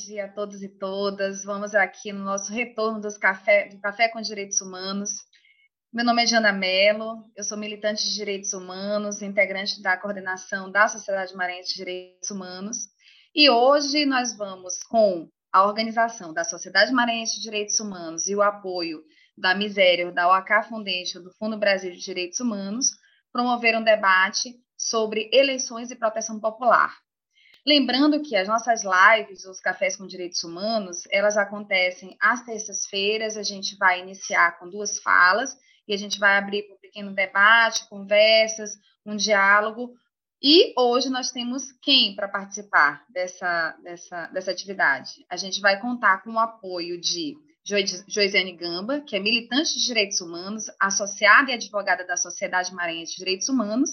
Tarde a todos e todas. Vamos aqui no nosso retorno dos café, do Café com Direitos Humanos. Meu nome é Jana Mello, eu sou militante de direitos humanos, integrante da coordenação da Sociedade Maranhense de Direitos Humanos. E hoje nós vamos, com a organização da Sociedade Maranhense de Direitos Humanos e o apoio da Miséria da OAK Foundation, do Fundo Brasil de Direitos Humanos, promover um debate sobre eleições e proteção popular. Lembrando que as nossas lives, os cafés com direitos humanos, elas acontecem às terças-feiras. A gente vai iniciar com duas falas e a gente vai abrir um pequeno debate, conversas, um diálogo. E hoje nós temos quem para participar dessa, dessa, dessa atividade? A gente vai contar com o apoio de Joisiane Gamba, que é militante de direitos humanos, associada e advogada da Sociedade Maranhense de Direitos Humanos,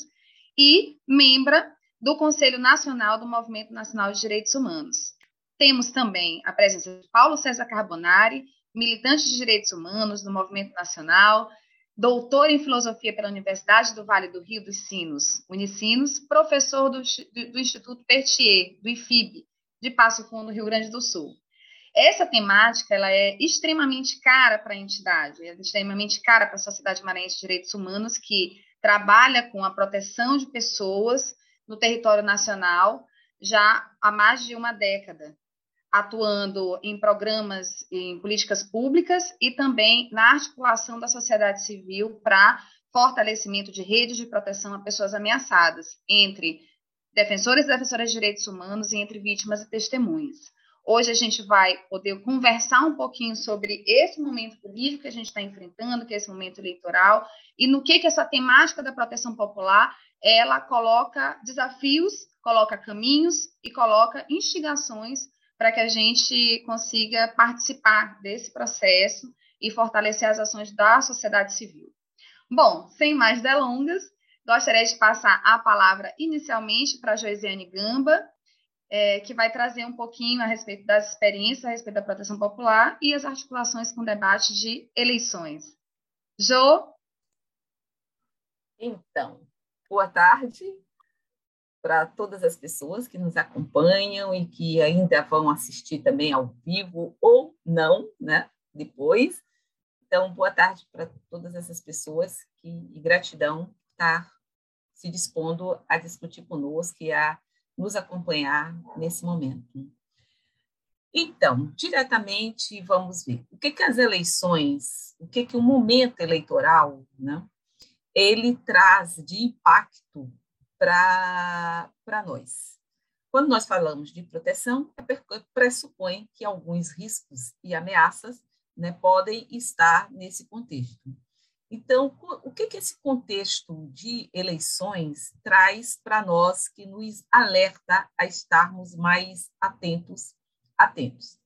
e membra do Conselho Nacional do Movimento Nacional de Direitos Humanos. Temos também a presença de Paulo César Carbonari, militante de direitos humanos do Movimento Nacional, doutor em filosofia pela Universidade do Vale do Rio dos Sinos, Unicinos, professor do, do, Instituto Pertier, do IFIB, de Passo Fundo, Rio Grande do Sul. Essa temática ela é extremamente cara para a entidade, é extremamente cara para a Sociedade Maranhense de Direitos Humanos, que trabalha com a proteção de pessoas no território nacional já há mais de uma década, atuando em programas, em políticas públicas e também na articulação da sociedade civil para fortalecimento de redes de proteção a pessoas ameaçadas, entre defensores e defensoras de direitos humanos e entre vítimas e testemunhas. Hoje a gente vai poder conversar um pouquinho sobre esse momento político que a gente está enfrentando, que é esse momento eleitoral, e no que, que essa temática da proteção popular ela coloca desafios, coloca caminhos e coloca instigações para que a gente consiga participar desse processo e fortalecer as ações da sociedade civil. Bom, sem mais delongas, gostaria de passar a palavra inicialmente para a Joisiane Gamba, é, que vai trazer um pouquinho a respeito das experiências a respeito da proteção popular e as articulações com o debate de eleições. Jo? Então, boa tarde para todas as pessoas que nos acompanham e que ainda vão assistir também ao vivo ou não, né? Depois. Então, boa tarde para todas essas pessoas que, e gratidão estar se dispondo a discutir conosco e a nos acompanhar nesse momento. Então, diretamente, vamos ver o que, que as eleições, o que, que o momento eleitoral, né, ele traz de impacto para nós. Quando nós falamos de proteção, é pressupõe que alguns riscos e ameaças né, podem estar nesse contexto. Então, o que, que esse contexto de eleições traz para nós que nos alerta a estarmos mais atentos, atentos?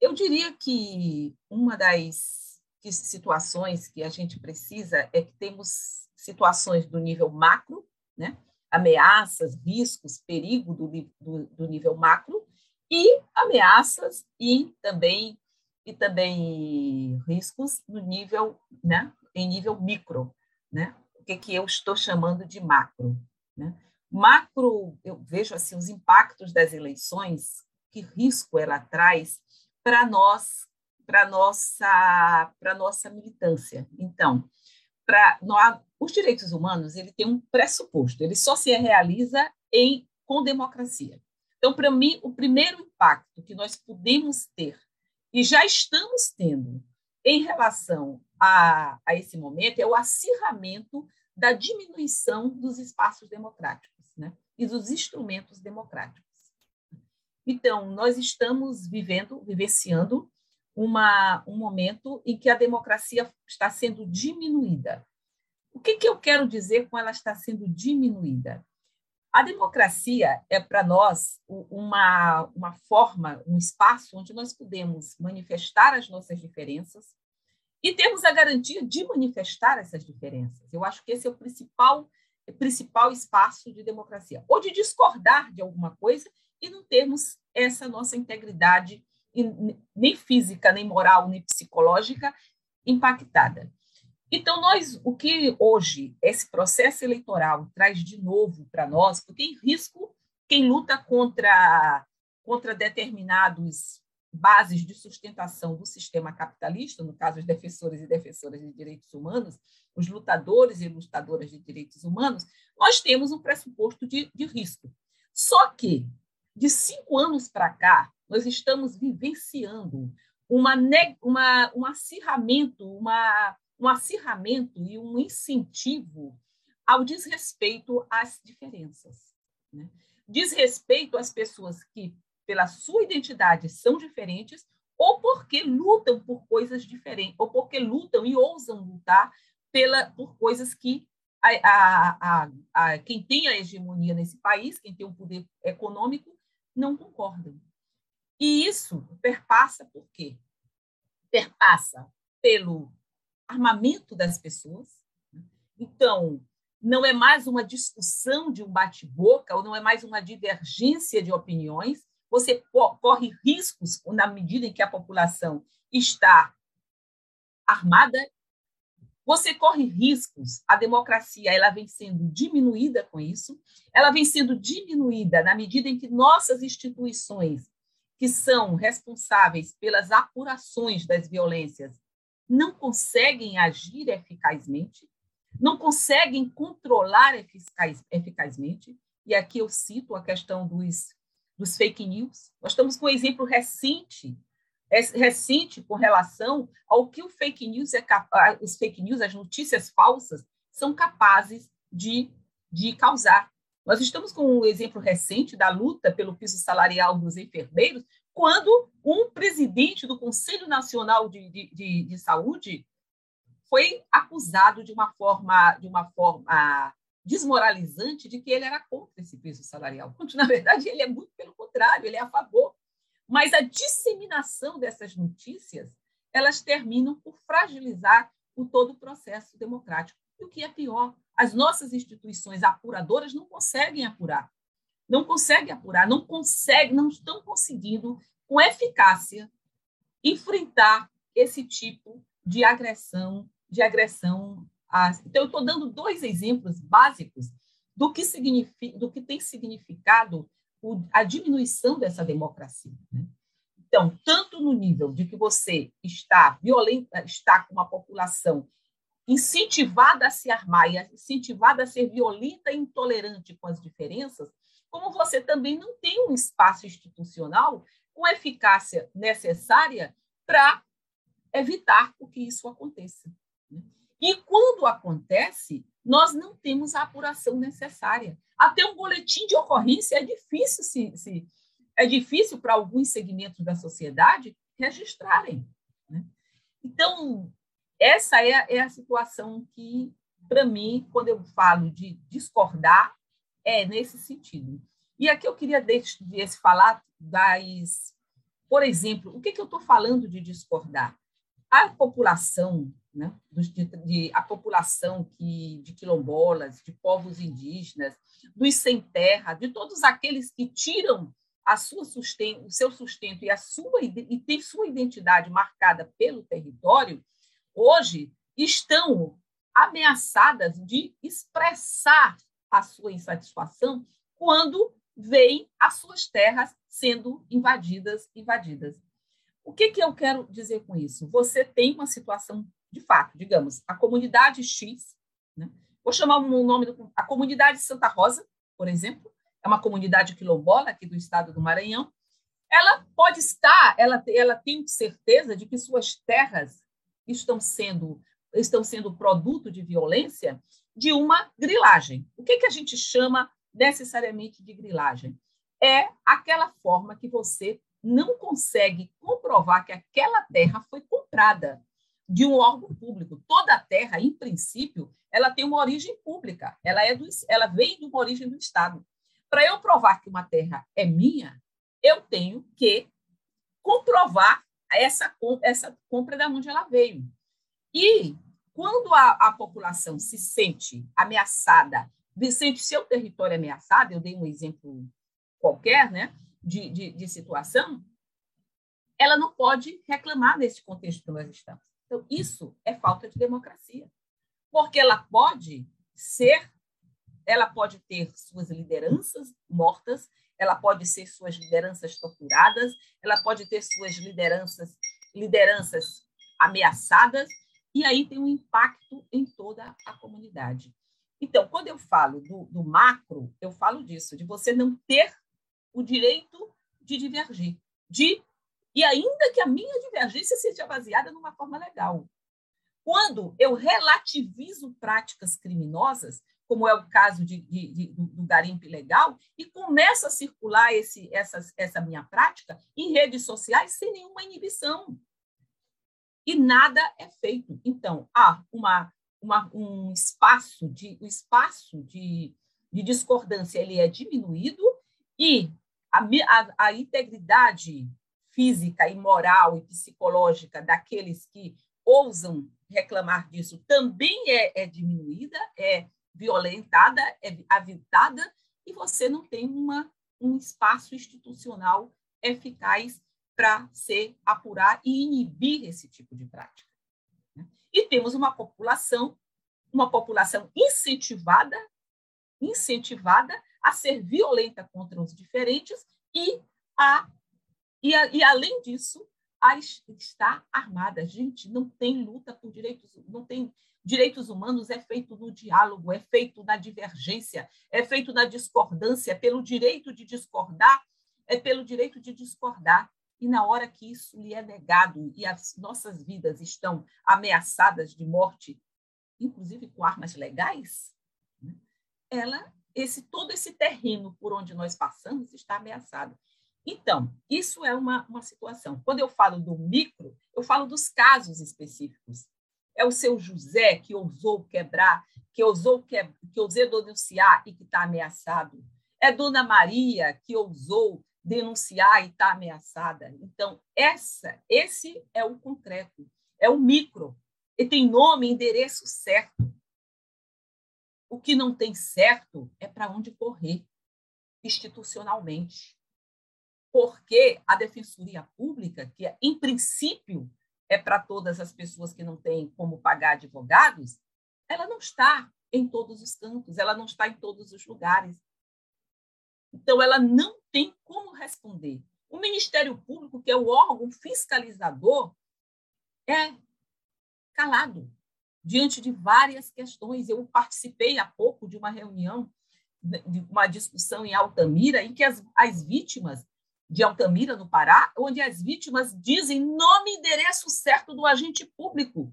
Eu diria que uma das que situações que a gente precisa é que temos situações do nível macro, né? ameaças, riscos, perigo do, do, do nível macro, e ameaças e também e também riscos no nível, né, em nível micro, né? O que que eu estou chamando de macro, né? Macro, eu vejo assim os impactos das eleições, que risco ela traz para nós para nossa para nossa militância. Então, para os direitos humanos ele tem um pressuposto, ele só se realiza em com democracia. Então, para mim, o primeiro impacto que nós podemos ter e já estamos tendo em relação a, a esse momento é o acirramento da diminuição dos espaços democráticos né? e dos instrumentos democráticos. Então, nós estamos vivendo, vivenciando uma, um momento em que a democracia está sendo diminuída. O que, que eu quero dizer com ela está sendo diminuída? A democracia é para nós uma, uma forma, um espaço onde nós podemos manifestar as nossas diferenças e temos a garantia de manifestar essas diferenças. Eu acho que esse é o principal, principal espaço de democracia. Ou de discordar de alguma coisa e não termos essa nossa integridade nem física, nem moral, nem psicológica impactada. Então, nós, o que hoje esse processo eleitoral traz de novo para nós, porque em risco quem luta contra contra determinados bases de sustentação do sistema capitalista, no caso, os defensores e defensoras de direitos humanos, os lutadores e lutadoras de direitos humanos, nós temos um pressuposto de, de risco. Só que, de cinco anos para cá, nós estamos vivenciando uma, uma, um acirramento, uma, um acirramento e um incentivo ao desrespeito às diferenças. Né? Desrespeito às pessoas que pela sua identidade são diferentes ou porque lutam por coisas diferentes, ou porque lutam e ousam lutar pela, por coisas que a, a, a, a, quem tem a hegemonia nesse país, quem tem o poder econômico, não concordam. E isso perpassa por quê? Perpassa pelo armamento das pessoas. Né? Então, não é mais uma discussão de um bate-boca, ou não é mais uma divergência de opiniões, você corre riscos na medida em que a população está armada, você corre riscos. A democracia ela vem sendo diminuída com isso, ela vem sendo diminuída na medida em que nossas instituições, que são responsáveis pelas apurações das violências, não conseguem agir eficazmente, não conseguem controlar eficaz, eficazmente. E aqui eu cito a questão dos dos fake news. Nós estamos com um exemplo recente, recente com relação ao que o fake news é capaz, os fake news, as notícias falsas, são capazes de, de causar. Nós estamos com um exemplo recente da luta pelo piso salarial dos enfermeiros, quando um presidente do Conselho Nacional de, de, de, de Saúde foi acusado de uma forma, de uma forma desmoralizante de que ele era contra esse piso salarial, quando, na verdade, ele é muito pelo contrário, ele é a favor. Mas a disseminação dessas notícias, elas terminam por fragilizar o todo o processo democrático. E o que é pior, as nossas instituições apuradoras não conseguem apurar. Não conseguem apurar, não conseguem, não estão conseguindo, com eficácia, enfrentar esse tipo de agressão, de agressão então, eu estou dando dois exemplos básicos do que, significa, do que tem significado a diminuição dessa democracia. Né? Então, tanto no nível de que você está violenta, está com uma população incentivada a se armar, incentivada a ser violenta e intolerante com as diferenças, como você também não tem um espaço institucional com a eficácia necessária para evitar o que isso aconteça. Né? E quando acontece, nós não temos a apuração necessária. Até um boletim de ocorrência é difícil se, se é difícil para alguns segmentos da sociedade registrarem. Né? Então, essa é a, é a situação que, para mim, quando eu falo de discordar, é nesse sentido. E aqui eu queria desse, desse falar das. Por exemplo, o que, que eu estou falando de discordar? A população né, de, de, a população que, de quilombolas, de povos indígenas, dos sem terra, de todos aqueles que tiram a sua sustento, o seu sustento e a sua e tem sua identidade marcada pelo território, hoje estão ameaçadas de expressar a sua insatisfação quando veem as suas terras sendo invadidas, invadidas. O que, que eu quero dizer com isso? Você tem uma situação de fato, digamos, a comunidade X, né? vou chamar o nome, do, a comunidade Santa Rosa, por exemplo, é uma comunidade quilombola aqui do estado do Maranhão, ela pode estar, ela, ela tem certeza de que suas terras estão sendo, estão sendo produto de violência de uma grilagem. O que, que a gente chama necessariamente de grilagem? É aquela forma que você não consegue comprovar que aquela terra foi comprada de um órgão público. Toda a terra, em princípio, ela tem uma origem pública, ela, é do, ela vem de uma origem do Estado. Para eu provar que uma terra é minha, eu tenho que comprovar essa, essa compra da onde ela veio. E quando a, a população se sente ameaçada, sente seu território ameaçado, eu dei um exemplo qualquer né, de, de, de situação, ela não pode reclamar nesse contexto que nós estamos. Então, isso é falta de democracia. Porque ela pode ser, ela pode ter suas lideranças mortas, ela pode ser suas lideranças torturadas, ela pode ter suas lideranças lideranças ameaçadas, e aí tem um impacto em toda a comunidade. Então, quando eu falo do, do macro, eu falo disso, de você não ter o direito de divergir, de e ainda que a minha divergência seja baseada numa forma legal. Quando eu relativizo práticas criminosas, como é o caso de, de, de, do garimpo ilegal, e começa a circular esse, essa, essa minha prática em redes sociais sem nenhuma inibição. E nada é feito. Então, há uma, uma, um espaço de um espaço de, de discordância ele é diminuído e a, a, a integridade física e moral e psicológica daqueles que ousam reclamar disso também é, é diminuída, é violentada, é aviltada, e você não tem uma, um espaço institucional eficaz para se apurar e inibir esse tipo de prática. Né? E temos uma população, uma população incentivada, incentivada a ser violenta contra os diferentes e a e, a, e além disso, a está armada. Gente, não tem luta por direitos, não tem Direitos humanos é feito no diálogo, é feito na divergência, é feito na discordância, pelo direito de discordar, é pelo direito de discordar. E na hora que isso lhe é negado e as nossas vidas estão ameaçadas de morte, inclusive com armas legais, né, ela, esse todo esse terreno por onde nós passamos está ameaçado. Então, isso é uma, uma situação. Quando eu falo do micro, eu falo dos casos específicos. É o seu José que ousou quebrar, que ousou, que, que ousou denunciar e que está ameaçado. É Dona Maria que ousou denunciar e está ameaçada. Então, essa, esse é o concreto, é o micro. E tem nome, endereço certo. O que não tem certo é para onde correr institucionalmente. Porque a Defensoria Pública, que é, em princípio é para todas as pessoas que não têm como pagar advogados, ela não está em todos os cantos, ela não está em todos os lugares. Então, ela não tem como responder. O Ministério Público, que é o órgão fiscalizador, é calado diante de várias questões. Eu participei há pouco de uma reunião, de uma discussão em Altamira, em que as, as vítimas de Altamira, no Pará, onde as vítimas dizem nome e endereço certo do agente público.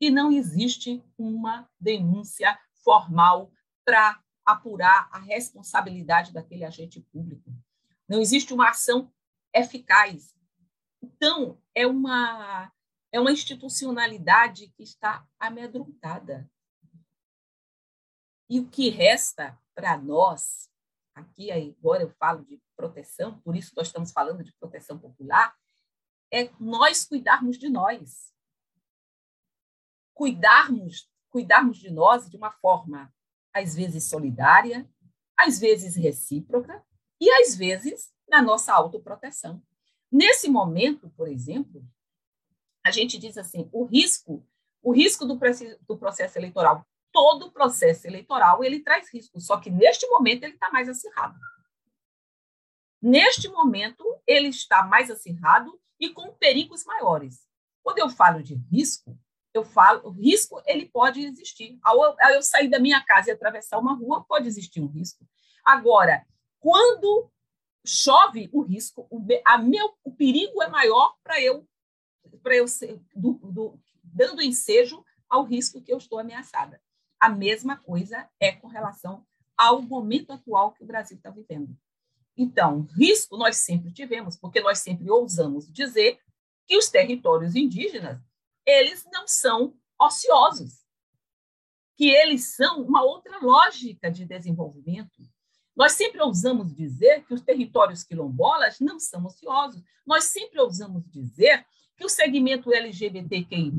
E não existe uma denúncia formal para apurar a responsabilidade daquele agente público. Não existe uma ação eficaz. Então, é uma, é uma institucionalidade que está amedrontada. E o que resta para nós, aqui agora eu falo de proteção, por isso nós estamos falando de proteção popular, é nós cuidarmos de nós. Cuidarmos, cuidarmos de nós de uma forma às vezes solidária, às vezes recíproca e às vezes na nossa autoproteção. Nesse momento, por exemplo, a gente diz assim, o risco, o risco do, do processo eleitoral, todo processo eleitoral ele traz risco, só que neste momento ele está mais acirrado. Neste momento, ele está mais acirrado e com perigos maiores. Quando eu falo de risco, eu falo, o risco ele pode existir. Ao, ao eu sair da minha casa e atravessar uma rua, pode existir um risco. Agora, quando chove, o risco, o, a meu, o perigo é maior para eu, para eu ser, do, do, dando ensejo ao risco que eu estou ameaçada. A mesma coisa é com relação ao momento atual que o Brasil está vivendo. Então, risco nós sempre tivemos, porque nós sempre ousamos dizer que os territórios indígenas, eles não são ociosos, que eles são uma outra lógica de desenvolvimento. Nós sempre ousamos dizer que os territórios quilombolas não são ociosos. Nós sempre ousamos dizer que o segmento LGBTQI+,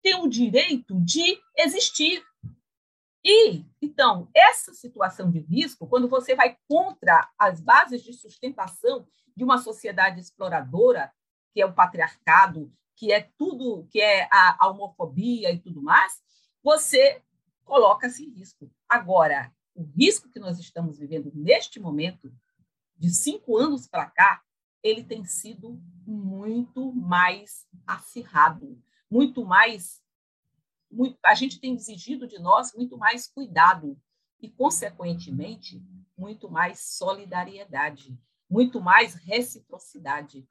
tem o direito de existir. E, então, essa situação de risco, quando você vai contra as bases de sustentação de uma sociedade exploradora, que é o patriarcado, que é tudo, que é a, a homofobia e tudo mais, você coloca-se em risco. Agora, o risco que nós estamos vivendo neste momento de cinco anos para cá, ele tem sido muito mais acirrado, muito mais. Muito, a gente tem exigido de nós muito mais cuidado e, consequentemente, muito mais solidariedade, muito mais reciprocidade.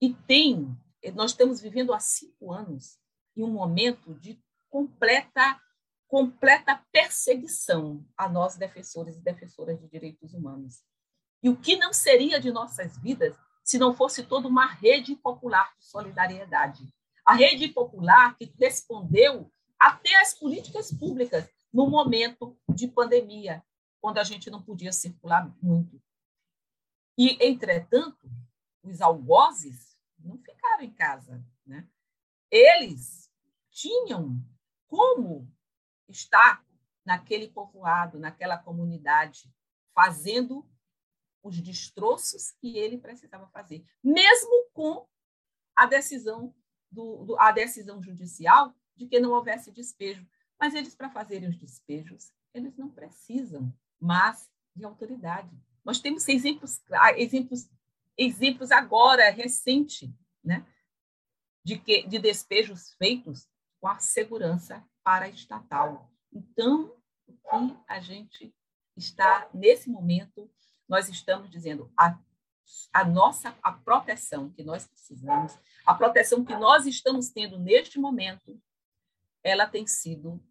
E tem, nós estamos vivendo há cinco anos em um momento de completa completa perseguição a nós defensores e defensoras de direitos humanos. E o que não seria de nossas vidas se não fosse toda uma rede popular de solidariedade. A rede popular que respondeu até às políticas públicas no momento de pandemia, quando a gente não podia circular muito. E, entretanto, os algozes não ficaram em casa. Né? Eles tinham como estar naquele povoado, naquela comunidade, fazendo os destroços que ele precisava fazer, mesmo com a decisão do, do, a decisão judicial de que não houvesse despejo. Mas eles, para fazerem os despejos, eles não precisam mais de autoridade. Nós temos exemplos, exemplos, exemplos agora, recente, né, de, que, de despejos feitos com a segurança paraestatal. Então, o que a gente está, nesse momento, nós estamos dizendo a, a nossa a proteção que nós precisamos, a proteção que nós estamos tendo neste momento, ela tem sido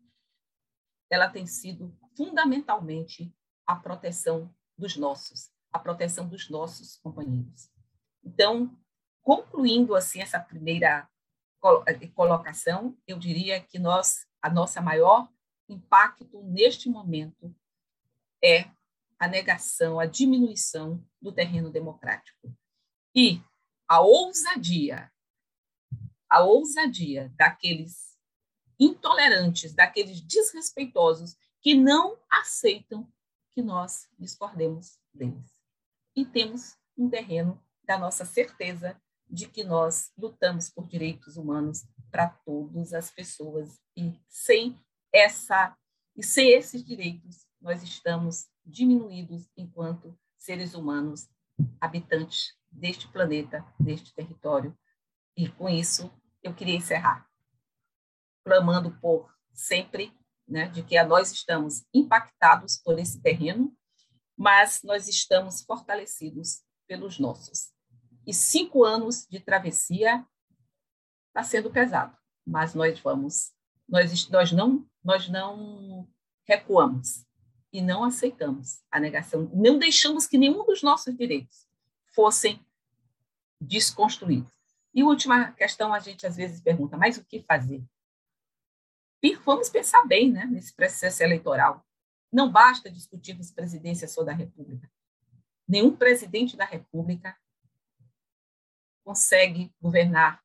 ela tem sido fundamentalmente a proteção dos nossos, a proteção dos nossos companheiros. Então, concluindo assim essa primeira colocação, eu diria que nós a nossa maior impacto neste momento é a negação, a diminuição do terreno democrático. E a ousadia, a ousadia daqueles intolerantes, daqueles desrespeitosos que não aceitam que nós discordemos deles. E temos um terreno da nossa certeza de que nós lutamos por direitos humanos para todas as pessoas e sem essa e sem esses direitos nós estamos diminuídos enquanto seres humanos habitantes deste planeta, deste território. E com isso, eu queria encerrar, clamando por sempre, né, de que nós estamos impactados por esse terreno, mas nós estamos fortalecidos pelos nossos. E cinco anos de travessia está sendo pesado, mas nós vamos, nós, nós não, nós não recuamos e não aceitamos a negação, não deixamos que nenhum dos nossos direitos fossem desconstruídos. E última questão, a gente às vezes pergunta, mas o que fazer? Vamos pensar bem né, nesse processo eleitoral. Não basta discutirmos presidência só da República. Nenhum presidente da República consegue governar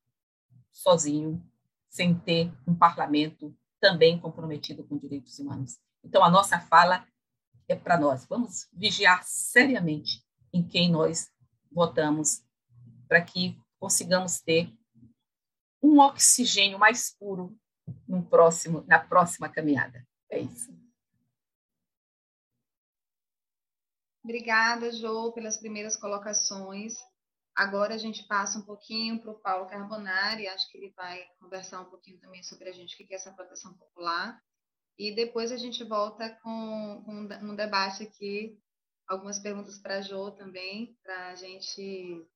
sozinho, sem ter um parlamento também comprometido com direitos humanos. Então, a nossa fala é para nós. Vamos vigiar seriamente em quem nós votamos para que consigamos ter um oxigênio mais puro no próximo, na próxima caminhada. É isso. Obrigada, Jo, pelas primeiras colocações. Agora a gente passa um pouquinho para o Paulo Carbonari, acho que ele vai conversar um pouquinho também sobre a gente o que é essa proteção popular. E depois a gente volta com, com um debate aqui, algumas perguntas para a Jo também, para a gente,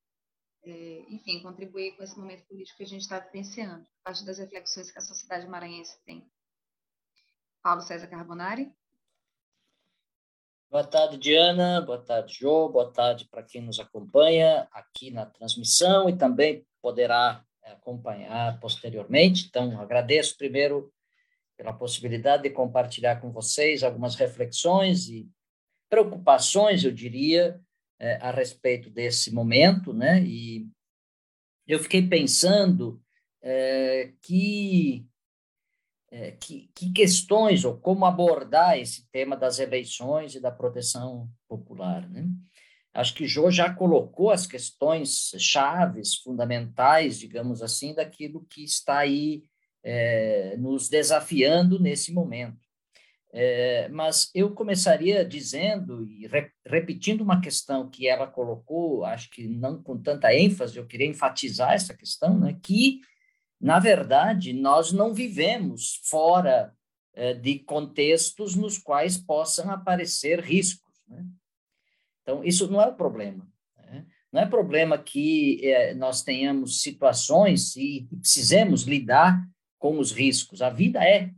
é, enfim, contribuir com esse momento político que a gente está vivenciando, a partir das reflexões que a sociedade maranhense tem. Paulo César Carbonari. Boa tarde, Diana. Boa tarde, Jô. Boa tarde para quem nos acompanha aqui na transmissão e também poderá acompanhar posteriormente. Então, agradeço primeiro pela possibilidade de compartilhar com vocês algumas reflexões e preocupações, eu diria, é, a respeito desse momento, né? E eu fiquei pensando é, que, é, que, que questões ou como abordar esse tema das eleições e da proteção popular, né? Acho que Jô já colocou as questões chaves, fundamentais, digamos assim, daquilo que está aí é, nos desafiando nesse momento. É, mas eu começaria dizendo e re, repetindo uma questão que ela colocou, acho que não com tanta ênfase, eu queria enfatizar essa questão, né, que, na verdade, nós não vivemos fora é, de contextos nos quais possam aparecer riscos. Né? Então, isso não é o problema. Né? Não é problema que é, nós tenhamos situações e precisemos lidar com os riscos. A vida é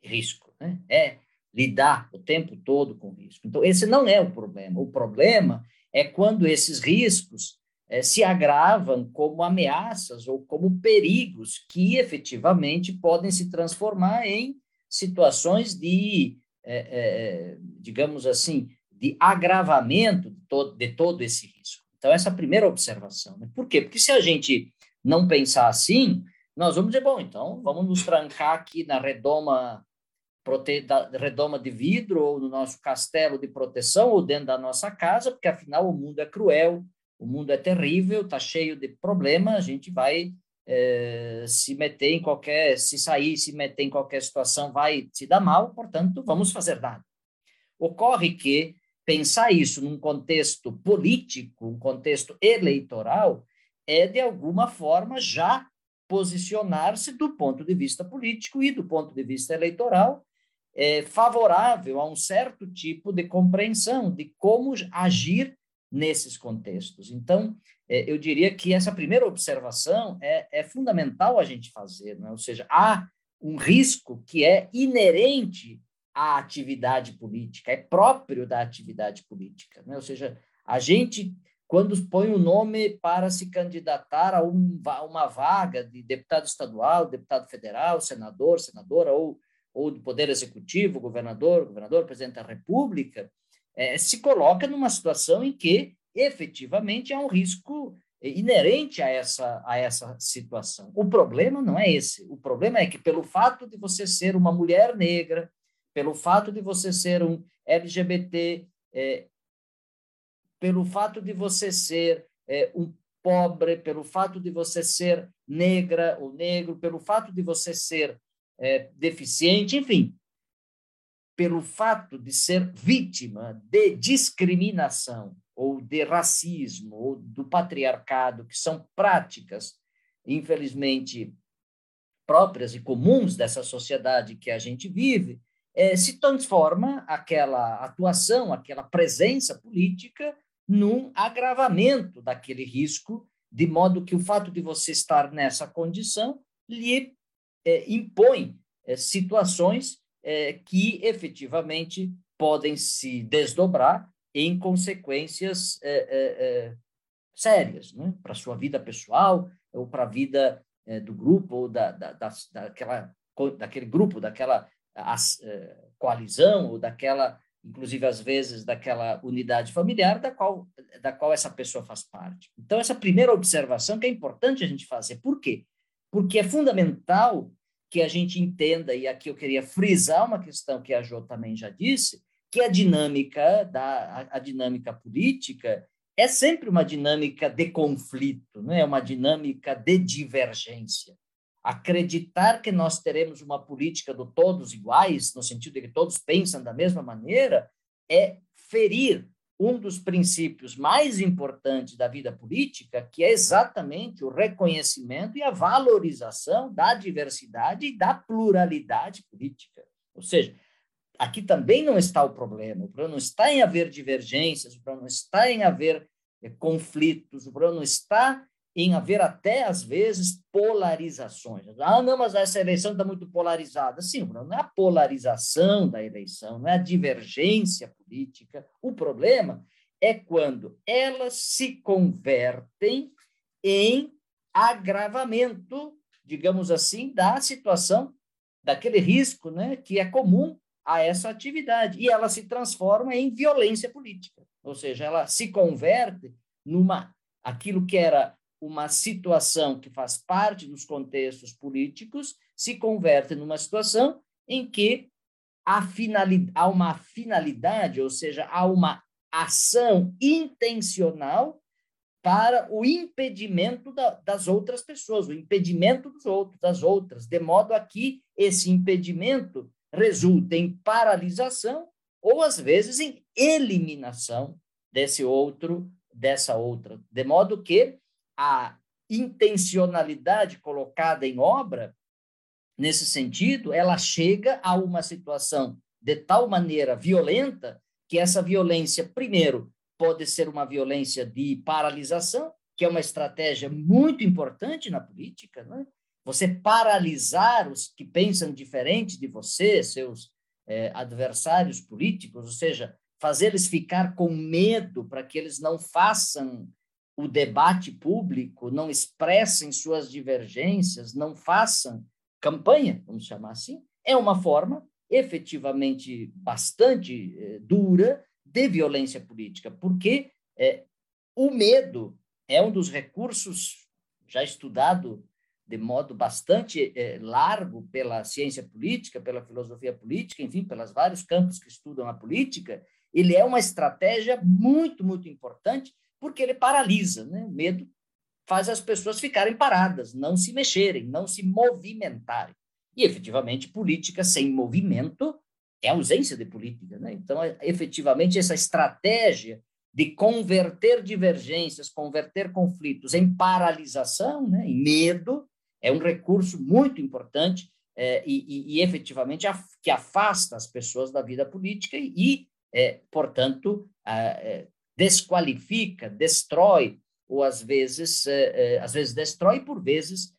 risco, né? é lidar o tempo todo com risco. Então, esse não é o problema. O problema é quando esses riscos é, se agravam como ameaças ou como perigos que efetivamente podem se transformar em situações de, é, é, digamos assim, de agravamento de todo, de todo esse risco. Então, essa é a primeira observação. Né? Por quê? Porque se a gente não pensar assim, nós vamos dizer, bom, então vamos nos trancar aqui na redoma prote... da redoma de vidro ou no nosso castelo de proteção ou dentro da nossa casa, porque afinal o mundo é cruel, o mundo é terrível, está cheio de problemas, a gente vai é, se meter em qualquer, se sair, se meter em qualquer situação, vai se dar mal, portanto, vamos fazer nada. Ocorre que pensar isso num contexto político, um contexto eleitoral, é de alguma forma já posicionar-se do ponto de vista político e do ponto de vista eleitoral é, favorável a um certo tipo de compreensão de como agir nesses contextos. Então, é, eu diria que essa primeira observação é, é fundamental a gente fazer, né? ou seja, há um risco que é inerente à atividade política, é próprio da atividade política, né? ou seja, a gente quando põe o nome para se candidatar a, um, uma vaga de deputado estadual, deputado federal, senador, senadora ou ou do Poder Executivo, governador, governador, presidente da República, é, se coloca numa situação em que efetivamente há um risco inerente a essa, a essa situação. O problema não é esse. O problema é que, pelo fato de você ser uma mulher negra, pelo fato de você ser um LGBT, é, pelo fato de você ser é, um pobre, pelo fato de você ser negra ou negro, pelo fato de você ser é, deficiente, enfim, pelo fato de ser vítima de discriminação ou de racismo ou do patriarcado, que são práticas, infelizmente, próprias e comuns dessa sociedade que a gente vive, é, se transforma aquela atuação, aquela presença política num agravamento daquele risco, de modo que o fato de você estar nessa condição lhe é, impõe é, situações é, que efetivamente podem se desdobrar em consequências é, é, é, sérias né? para a sua vida pessoal ou para a vida do grupo ou da, da, da, daquela, daquele grupo, daquela as, coalizão ou daquela, inclusive às vezes, daquela unidade familiar da qual, da qual essa pessoa faz parte. Então, essa primeira observação que é importante a gente fazer. Por quê? Porque é fundamental que a gente entenda, e aqui eu queria frisar uma questão que a Jo também já disse, que a dinâmica da a, a dinâmica política é sempre uma dinâmica de conflito, não é uma dinâmica de divergência. Acreditar que nós teremos uma política do todos iguais, no sentido de que todos pensam da mesma maneira, é ferir um dos princípios mais importantes da vida política, que é exatamente o reconhecimento e a valorização da diversidade e da pluralidade política. Ou seja, aqui também não está o problema. O problema não está em haver divergências, o problema não está em haver é, conflitos, o problema não está em haver até, às vezes, polarizações. Ah, não, mas essa eleição está muito polarizada. Sim, não é a polarização da eleição, não é a divergência política. O problema é quando elas se convertem em agravamento, digamos assim, da situação, daquele risco né, que é comum a essa atividade. E ela se transforma em violência política. Ou seja, ela se converte numa aquilo que era uma situação que faz parte dos contextos políticos se converte numa situação em que há, finalidade, há uma finalidade, ou seja, há uma ação intencional para o impedimento da, das outras pessoas, o impedimento dos outros, das outras, de modo a que esse impedimento resulta em paralisação ou às vezes em eliminação desse outro, dessa outra, de modo que a intencionalidade colocada em obra nesse sentido, ela chega a uma situação de tal maneira violenta que essa violência, primeiro, pode ser uma violência de paralisação, que é uma estratégia muito importante na política, né? Você paralisar os que pensam diferente de você, seus é, adversários políticos, ou seja, fazer eles ficar com medo para que eles não façam o debate público, não expressem suas divergências, não façam campanha, vamos chamar assim, é uma forma efetivamente bastante eh, dura de violência política, porque eh, o medo é um dos recursos já estudado de modo bastante eh, largo pela ciência política, pela filosofia política, enfim, pelos vários campos que estudam a política, ele é uma estratégia muito, muito importante, porque ele paralisa, né? O medo faz as pessoas ficarem paradas, não se mexerem, não se movimentarem. E, efetivamente, política sem movimento é ausência de política. Né? Então, é, efetivamente, essa estratégia de converter divergências, converter conflitos em paralisação, né, em medo, é um recurso muito importante é, e, e, e, efetivamente, af, que afasta as pessoas da vida política e, é, portanto, é, desqualifica, destrói, ou às vezes, é, é, às vezes destrói, por vezes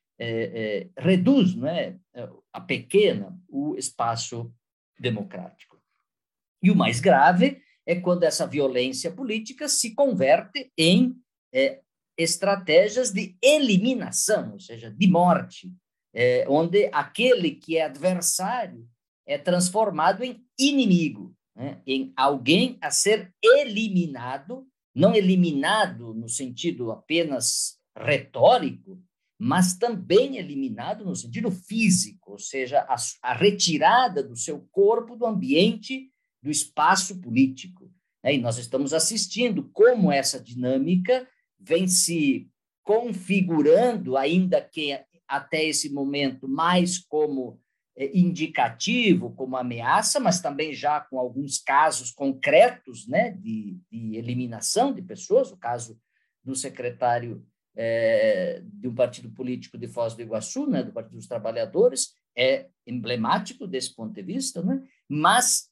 reduz, não é, a pequena o espaço democrático. E o mais grave é quando essa violência política se converte em estratégias de eliminação, ou seja, de morte, onde aquele que é adversário é transformado em inimigo, né? em alguém a ser eliminado, não eliminado no sentido apenas retórico, mas também eliminado no sentido físico, ou seja, a, a retirada do seu corpo do ambiente, do espaço político. Né? E nós estamos assistindo como essa dinâmica vem se configurando, ainda que até esse momento mais como indicativo, como ameaça, mas também já com alguns casos concretos né, de, de eliminação de pessoas, o caso do secretário é, de um partido político de Foz do Iguaçu, né, do Partido dos Trabalhadores, é emblemático desse ponto de vista, né? mas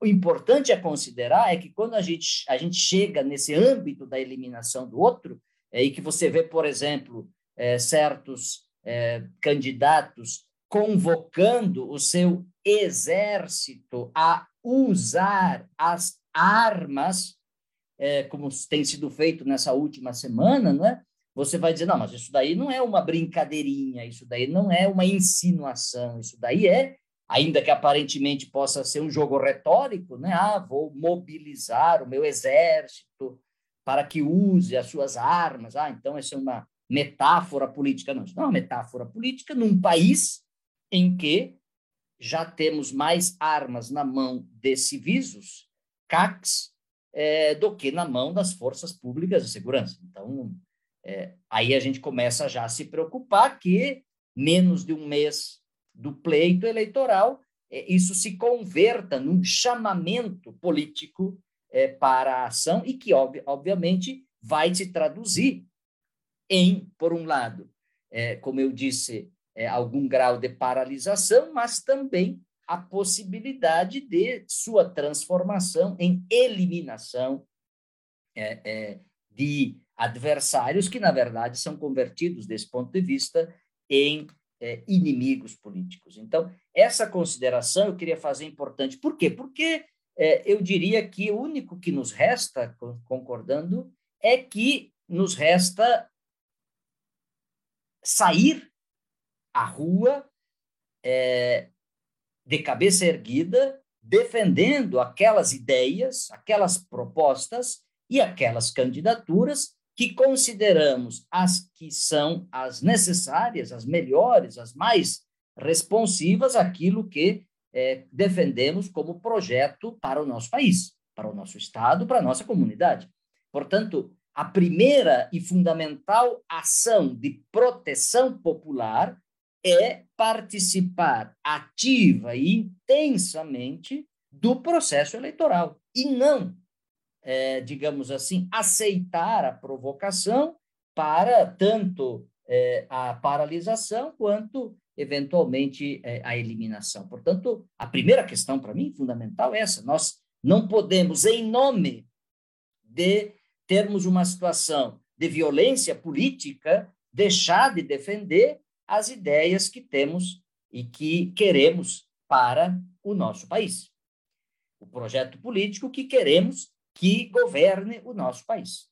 o importante a considerar é que quando a gente, a gente chega nesse âmbito da eliminação do outro, é, e que você vê, por exemplo, é, certos é, candidatos convocando o seu exército a usar as armas, é, como tem sido feito nessa última semana, não é? você vai dizer, não, mas isso daí não é uma brincadeirinha, isso daí não é uma insinuação, isso daí é, ainda que aparentemente possa ser um jogo retórico, né? Ah, vou mobilizar o meu exército para que use as suas armas. Ah, então essa é uma metáfora política. Não, isso não é uma metáfora política num país em que já temos mais armas na mão de civis, CACs, é, do que na mão das forças públicas de segurança. Então, é, aí a gente começa já a se preocupar que menos de um mês do pleito eleitoral, é, isso se converta num chamamento político é, para a ação e que, ob obviamente, vai se traduzir em, por um lado, é, como eu disse, é, algum grau de paralisação, mas também a possibilidade de sua transformação em eliminação é, é, de adversários que, na verdade, são convertidos, desse ponto de vista, em é, inimigos políticos. Então, essa consideração eu queria fazer importante. Por quê? Porque é, eu diria que o único que nos resta, concordando, é que nos resta sair à rua é, de cabeça erguida, defendendo aquelas ideias, aquelas propostas e aquelas candidaturas que consideramos as que são as necessárias, as melhores, as mais responsivas àquilo que é, defendemos como projeto para o nosso país, para o nosso Estado, para a nossa comunidade. Portanto, a primeira e fundamental ação de proteção popular é participar ativa e intensamente do processo eleitoral e não, é, digamos assim, aceitar a provocação para tanto é, a paralisação quanto eventualmente é, a eliminação. Portanto, a primeira questão para mim fundamental é essa: nós não podemos, em nome de termos uma situação de violência política, deixar de defender as ideias que temos e que queremos para o nosso país. O projeto político que queremos que governe o nosso país.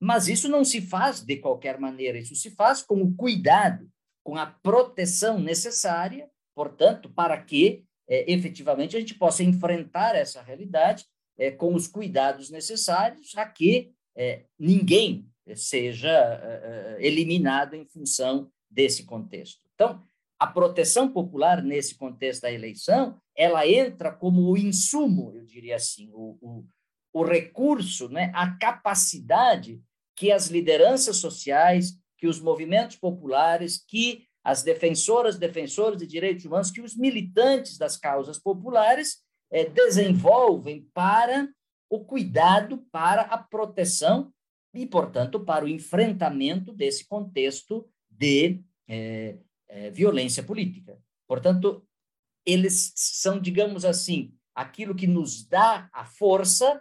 Mas isso não se faz de qualquer maneira, isso se faz com o cuidado, com a proteção necessária, portanto, para que é, efetivamente a gente possa enfrentar essa realidade é, com os cuidados necessários a que é, ninguém seja eliminado em função desse contexto. Então, a proteção popular nesse contexto da eleição, ela entra como o insumo, eu diria assim, o, o, o recurso, né, a capacidade que as lideranças sociais, que os movimentos populares, que as defensoras, defensores de direitos humanos, que os militantes das causas populares é, desenvolvem para o cuidado, para a proteção e, portanto, para o enfrentamento desse contexto de é, é, violência política. Portanto, eles são, digamos assim, aquilo que nos dá a força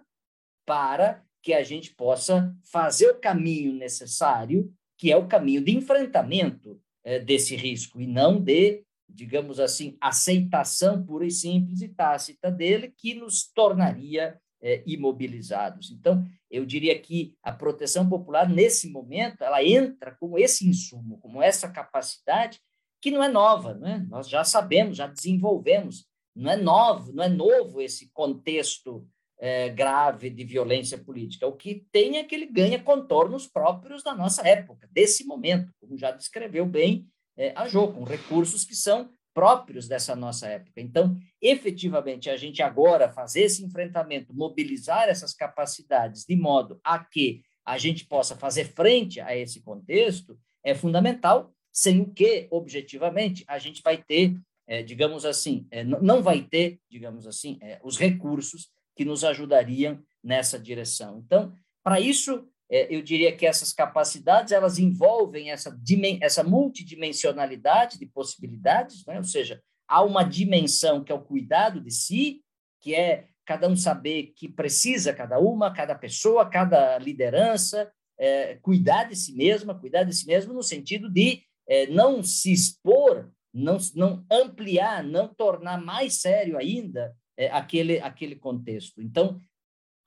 para que a gente possa fazer o caminho necessário, que é o caminho de enfrentamento é, desse risco, e não de, digamos assim, aceitação pura e simples e tácita dele, que nos tornaria é, imobilizados. Então, eu diria que a proteção popular, nesse momento, ela entra como esse insumo, como essa capacidade que não é nova, não é? nós já sabemos, já desenvolvemos, não é novo, não é novo esse contexto é, grave de violência política. O que tem é que ele ganha contornos próprios da nossa época, desse momento, como já descreveu bem é, a Jô, com recursos que são próprios dessa nossa época. Então, efetivamente, a gente agora fazer esse enfrentamento, mobilizar essas capacidades de modo a que a gente possa fazer frente a esse contexto é fundamental, sem o que, objetivamente, a gente vai ter, é, digamos assim, é, não vai ter, digamos assim, é, os recursos que nos ajudariam nessa direção. Então, para isso, eu diria que essas capacidades elas envolvem essa, essa multidimensionalidade de possibilidades, né? ou seja, há uma dimensão que é o cuidado de si, que é cada um saber que precisa, cada uma, cada pessoa, cada liderança, é, cuidar de si mesma, cuidar de si mesmo no sentido de é, não se expor, não, não ampliar, não tornar mais sério ainda é, aquele, aquele contexto. Então,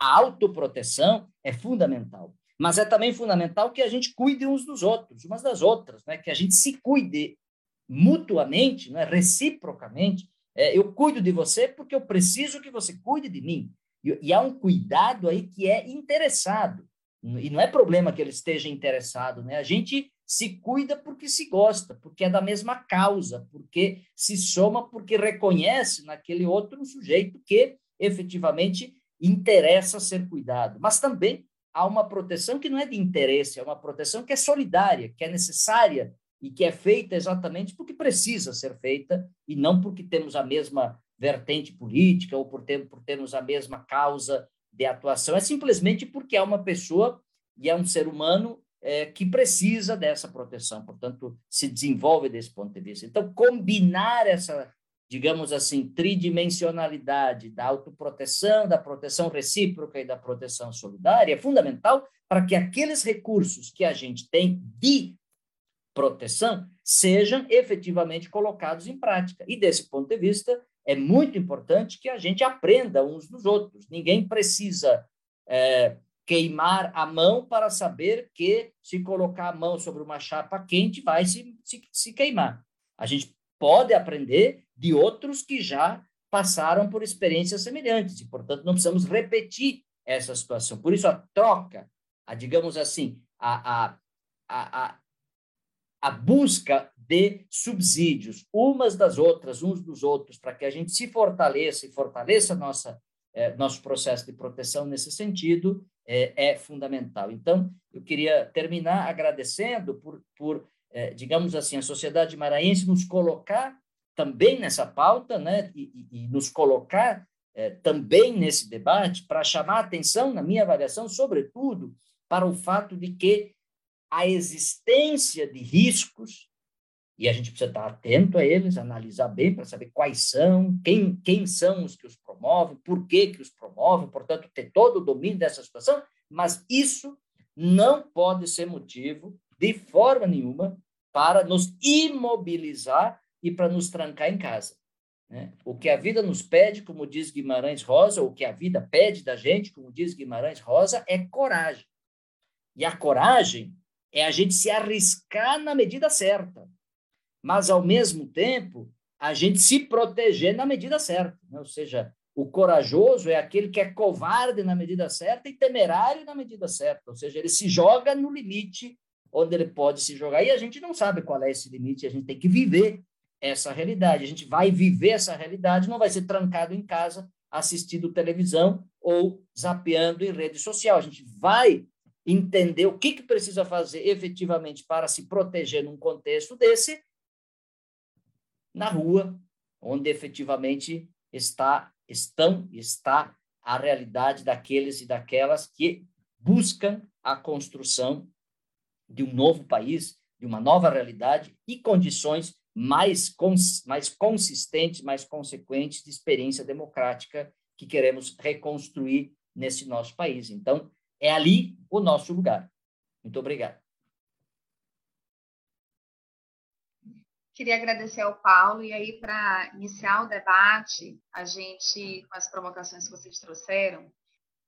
a autoproteção é fundamental. Mas é também fundamental que a gente cuide uns dos outros, umas das outras, né? que a gente se cuide mutuamente, né? reciprocamente. É, eu cuido de você porque eu preciso que você cuide de mim. E, e há um cuidado aí que é interessado. E não é problema que ele esteja interessado, né? A gente se cuida porque se gosta, porque é da mesma causa, porque se soma, porque reconhece naquele outro sujeito que efetivamente interessa ser cuidado. Mas também há uma proteção que não é de interesse, é uma proteção que é solidária, que é necessária e que é feita exatamente porque precisa ser feita e não porque temos a mesma vertente política ou por, ter, por termos a mesma causa de atuação. É simplesmente porque é uma pessoa e é um ser humano é, que precisa dessa proteção, portanto, se desenvolve desse ponto de vista. Então, combinar essa, digamos assim, tridimensionalidade da autoproteção, da proteção recíproca e da proteção solidária é fundamental para que aqueles recursos que a gente tem de proteção sejam efetivamente colocados em prática. E desse ponto de vista, é muito importante que a gente aprenda uns dos outros. Ninguém precisa é, queimar a mão para saber que se colocar a mão sobre uma chapa quente vai se, se, se queimar. A gente pode aprender de outros que já passaram por experiências semelhantes e, portanto, não precisamos repetir essa situação. Por isso, a troca, a, digamos assim, a, a, a, a busca de subsídios umas das outras, uns dos outros, para que a gente se fortaleça e fortaleça nossa, eh, nosso processo de proteção nesse sentido, é, é fundamental. Então, eu queria terminar agradecendo por, por é, digamos assim, a sociedade maranhense nos colocar também nessa pauta, né, e, e, e nos colocar é, também nesse debate para chamar atenção, na minha avaliação, sobretudo, para o fato de que a existência de riscos, e a gente precisa estar atento a eles, analisar bem para saber quais são, quem, quem são os que os promovem, por que, que os promovem, portanto, ter todo o domínio dessa situação, mas isso não pode ser motivo, de forma nenhuma, para nos imobilizar e para nos trancar em casa. Né? O que a vida nos pede, como diz Guimarães Rosa, o que a vida pede da gente, como diz Guimarães Rosa, é coragem. E a coragem é a gente se arriscar na medida certa, mas, ao mesmo tempo, a gente se proteger na medida certa. Né? Ou seja, o corajoso é aquele que é covarde na medida certa e temerário na medida certa. Ou seja, ele se joga no limite onde ele pode se jogar. E a gente não sabe qual é esse limite, a gente tem que viver essa realidade. A gente vai viver essa realidade, não vai ser trancado em casa assistindo televisão ou zapeando em rede social. A gente vai entender o que, que precisa fazer efetivamente para se proteger num contexto desse na rua, onde efetivamente está estão está a realidade daqueles e daquelas que buscam a construção de um novo país, de uma nova realidade e condições mais, cons mais consistentes, mais consequentes de experiência democrática que queremos reconstruir nesse nosso país. Então, é ali o nosso lugar. Muito obrigado. Queria agradecer ao Paulo, e aí, para iniciar o debate, a gente, com as provocações que vocês trouxeram,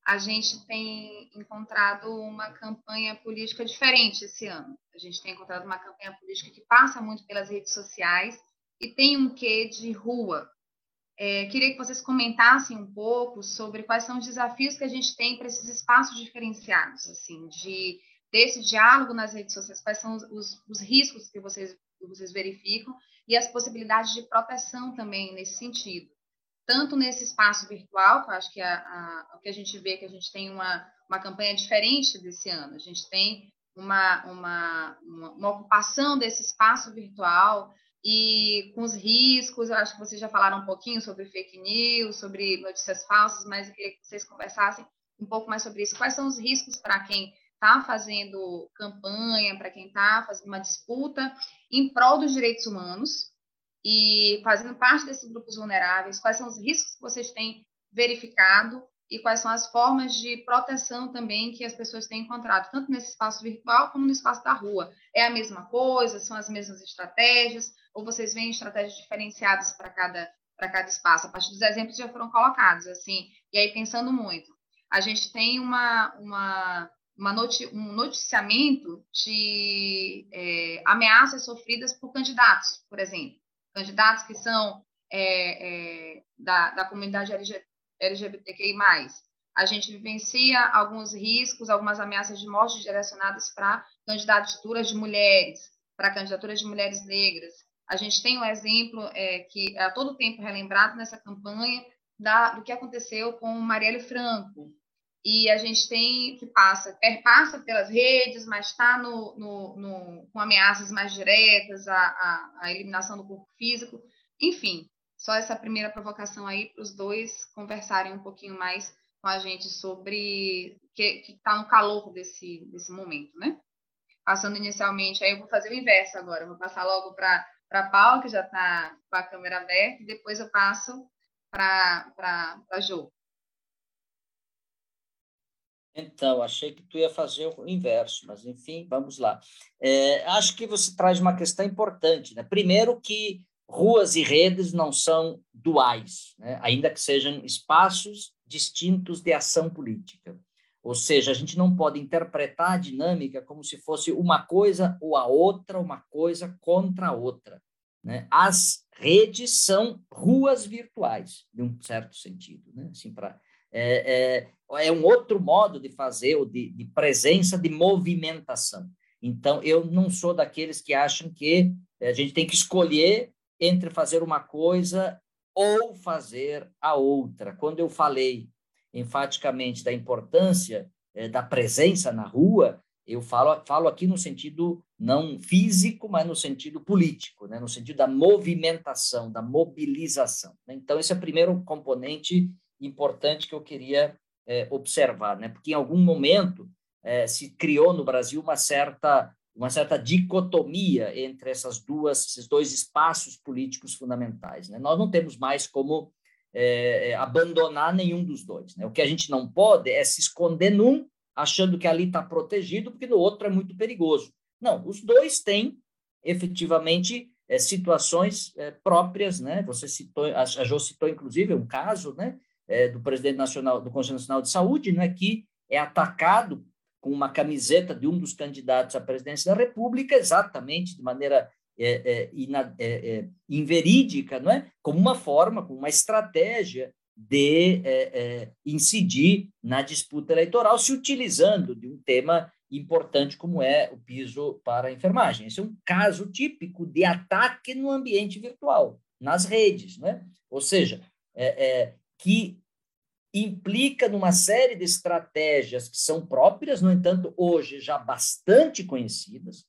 a gente tem encontrado uma campanha política diferente esse ano. A gente tem encontrado uma campanha política que passa muito pelas redes sociais e tem um quê de rua. É, queria que vocês comentassem um pouco sobre quais são os desafios que a gente tem para esses espaços diferenciados, assim, de desse diálogo nas redes sociais, quais são os, os riscos que vocês que vocês verificam e as possibilidades de proteção também nesse sentido. Tanto nesse espaço virtual, que eu acho que a, a, o que a gente vê é que a gente tem uma, uma campanha diferente desse ano. A gente tem uma, uma, uma, uma ocupação desse espaço virtual e com os riscos, eu acho que vocês já falaram um pouquinho sobre fake news, sobre notícias falsas, mas eu queria que vocês conversassem um pouco mais sobre isso. Quais são os riscos para quem está fazendo campanha, para quem está fazendo uma disputa em prol dos direitos humanos e fazendo parte desses grupos vulneráveis, quais são os riscos que vocês têm verificado e quais são as formas de proteção também que as pessoas têm encontrado, tanto nesse espaço virtual como no espaço da rua. É a mesma coisa? São as mesmas estratégias? Ou vocês veem estratégias diferenciadas para cada, para cada espaço? A partir dos exemplos que já foram colocados, assim, e aí pensando muito. A gente tem uma, uma noti um noticiamento de é, ameaças sofridas por candidatos, por exemplo. Candidatos que são é, é, da, da comunidade LG, LGBTQI+. A gente vivencia alguns riscos, algumas ameaças de morte direcionadas para candidaturas de mulheres, para candidaturas de mulheres negras. A gente tem um exemplo é, que é a todo tempo relembrado nessa campanha da, do que aconteceu com Marielle Franco, e a gente tem que passa, perpassa pelas redes, mas está no, no, no, com ameaças mais diretas, a, a, a, eliminação do corpo físico, enfim, só essa primeira provocação aí para os dois conversarem um pouquinho mais com a gente sobre que está no calor desse, desse momento, né? Passando inicialmente, aí eu vou fazer o inverso agora, vou passar logo para a Paula, que já está com a câmera aberta, e depois eu passo para a Jo. Então, achei que tu ia fazer o inverso, mas enfim, vamos lá. É, acho que você traz uma questão importante. Né? Primeiro, que ruas e redes não são duais, né? ainda que sejam espaços distintos de ação política. Ou seja, a gente não pode interpretar a dinâmica como se fosse uma coisa ou a outra, uma coisa contra a outra. Né? As redes são ruas virtuais, de um certo sentido, né? assim, para é, é, é um outro modo de fazer, ou de, de presença, de movimentação. Então, eu não sou daqueles que acham que a gente tem que escolher entre fazer uma coisa ou fazer a outra. Quando eu falei enfaticamente da importância é, da presença na rua, eu falo, falo aqui no sentido não físico, mas no sentido político, né? no sentido da movimentação, da mobilização. Né? Então, esse é o primeiro componente importante que eu queria é, observar, né? porque em algum momento é, se criou no Brasil uma certa uma certa dicotomia entre essas duas esses dois espaços políticos fundamentais. Né? Nós não temos mais como é, é abandonar nenhum dos dois. Né? O que a gente não pode é se esconder num achando que ali está protegido, porque no outro é muito perigoso. Não, os dois têm efetivamente é, situações é, próprias, né? Você citou, a, Jo citou inclusive um caso, né, é, do presidente nacional do Conselho Nacional de Saúde, né, que é atacado com uma camiseta de um dos candidatos à presidência da República, exatamente de maneira é, é, ina, é, inverídica, não é? Como uma forma, como uma estratégia de é, é, incidir na disputa eleitoral, se utilizando de um tema importante como é o piso para a enfermagem. Esse é um caso típico de ataque no ambiente virtual, nas redes, né? ou seja, é, é que implica numa série de estratégias que são próprias, no entanto, hoje já bastante conhecidas.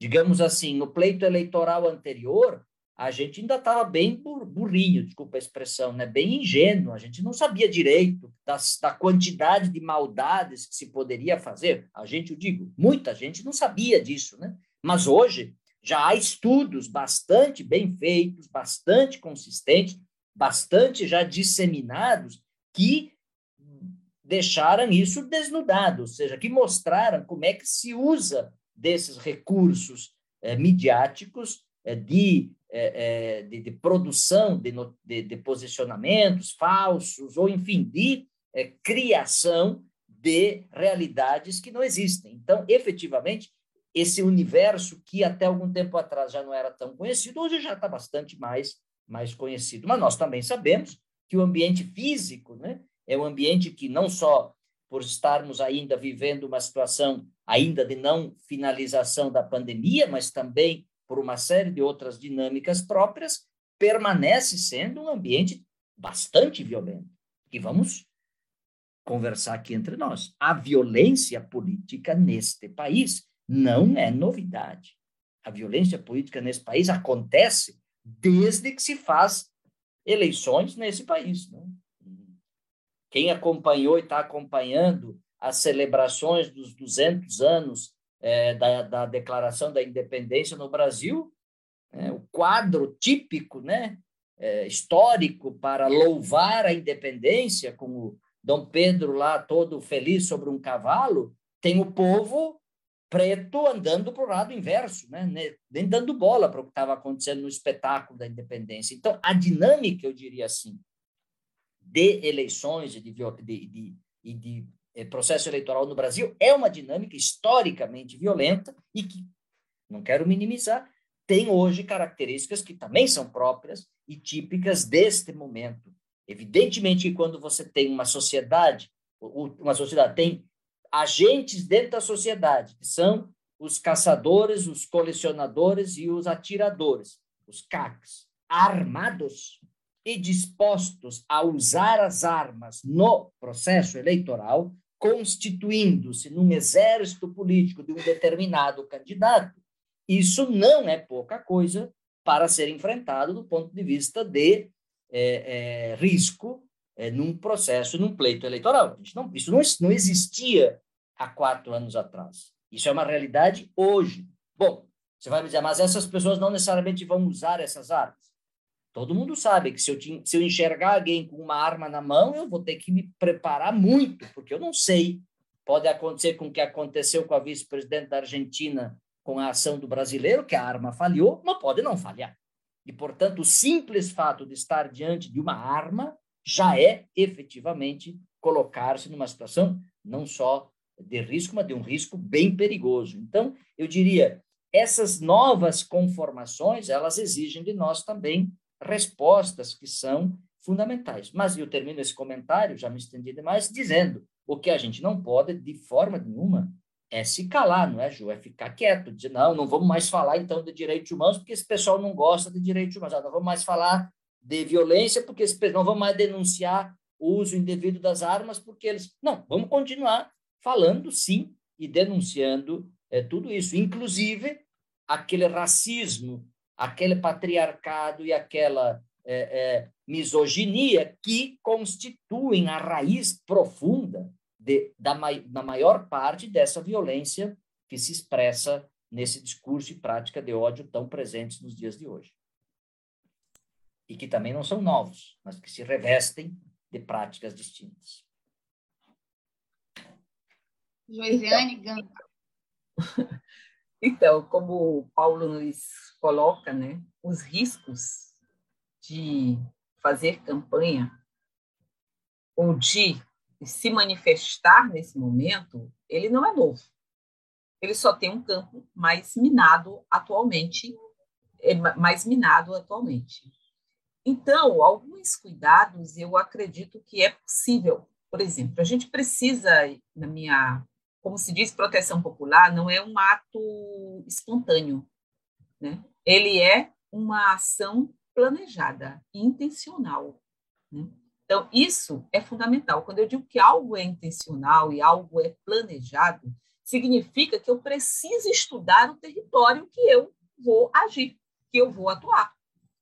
Digamos assim, no pleito eleitoral anterior, a gente ainda estava bem burrinho, desculpa a expressão, né? bem ingênuo, a gente não sabia direito das, da quantidade de maldades que se poderia fazer. A gente, eu digo, muita gente não sabia disso, né? mas hoje já há estudos bastante bem feitos, bastante consistentes, bastante já disseminados, que deixaram isso desnudado, ou seja, que mostraram como é que se usa desses recursos eh, midiáticos eh, de é, de, de, produção de, de, de, posicionamentos falsos, ou, enfim, de criação de realidades que não existem. Então, efetivamente, esse universo que até algum tempo atrás já não era tão conhecido, hoje já está bastante mais, mais conhecido. Mas nós também sabemos que o ambiente físico né, é um ambiente que não só por estarmos ainda vivendo uma situação ainda de não finalização da pandemia, mas também por uma série de outras dinâmicas próprias, permanece sendo um ambiente bastante violento. E vamos conversar aqui entre nós. A violência política neste país não é novidade. A violência política nesse país acontece desde que se faz eleições nesse país. Né? Quem acompanhou e está acompanhando as celebrações dos 200 anos é, da, da Declaração da Independência no Brasil, é, o quadro típico, né, é, histórico para louvar a independência, como Dom Pedro lá todo feliz sobre um cavalo, tem o povo preto andando para o lado inverso, né? nem dando bola para o que estava acontecendo no espetáculo da independência. Então, a dinâmica, eu diria assim, de eleições e de, de, de, de eh, processo eleitoral no Brasil é uma dinâmica historicamente violenta e que, não quero minimizar, tem hoje características que também são próprias e típicas deste momento. Evidentemente que quando você tem uma sociedade, uma sociedade tem agentes dentro da sociedade, que são os caçadores, os colecionadores e os atiradores, os CACs, armados e dispostos a usar as armas no processo eleitoral, constituindo-se num exército político de um determinado candidato, isso não é pouca coisa para ser enfrentado do ponto de vista de é, é, risco é, num processo, num pleito eleitoral. Não, isso não, não existia há quatro anos atrás. Isso é uma realidade hoje. Bom, você vai me dizer, mas essas pessoas não necessariamente vão usar essas armas. Todo mundo sabe que se eu, se eu enxergar alguém com uma arma na mão, eu vou ter que me preparar muito, porque eu não sei. Pode acontecer com o que aconteceu com a vice-presidente da Argentina com a ação do brasileiro, que a arma falhou, mas pode não falhar. E, portanto, o simples fato de estar diante de uma arma já é efetivamente colocar-se numa situação não só de risco, mas de um risco bem perigoso. Então, eu diria, essas novas conformações, elas exigem de nós também respostas que são fundamentais. Mas eu termino esse comentário, já me estendi demais, dizendo o que a gente não pode, de forma nenhuma, é se calar, não é, Ju? É ficar quieto, dizer, não, não vamos mais falar, então, de direitos humanos, porque esse pessoal não gosta de direitos humanos. Ah, não vamos mais falar de violência, porque não vamos mais denunciar o uso indevido das armas, porque eles... Não, vamos continuar falando, sim, e denunciando é, tudo isso, inclusive aquele racismo, aquele patriarcado e aquela é, é, misoginia que constituem a raiz profunda de, da, da maior parte dessa violência que se expressa nesse discurso e prática de ódio tão presentes nos dias de hoje. E que também não são novos, mas que se revestem de práticas distintas. Joisiane então, então, como o Paulo nos coloca, né, os riscos de fazer campanha ou de se manifestar nesse momento, ele não é novo. Ele só tem um campo mais minado atualmente, é mais minado atualmente. Então, alguns cuidados eu acredito que é possível. Por exemplo, a gente precisa, na minha, como se diz, proteção popular, não é um ato espontâneo, né? Ele é uma ação planejada, intencional. Né? Então, isso é fundamental. Quando eu digo que algo é intencional e algo é planejado, significa que eu preciso estudar o território que eu vou agir, que eu vou atuar.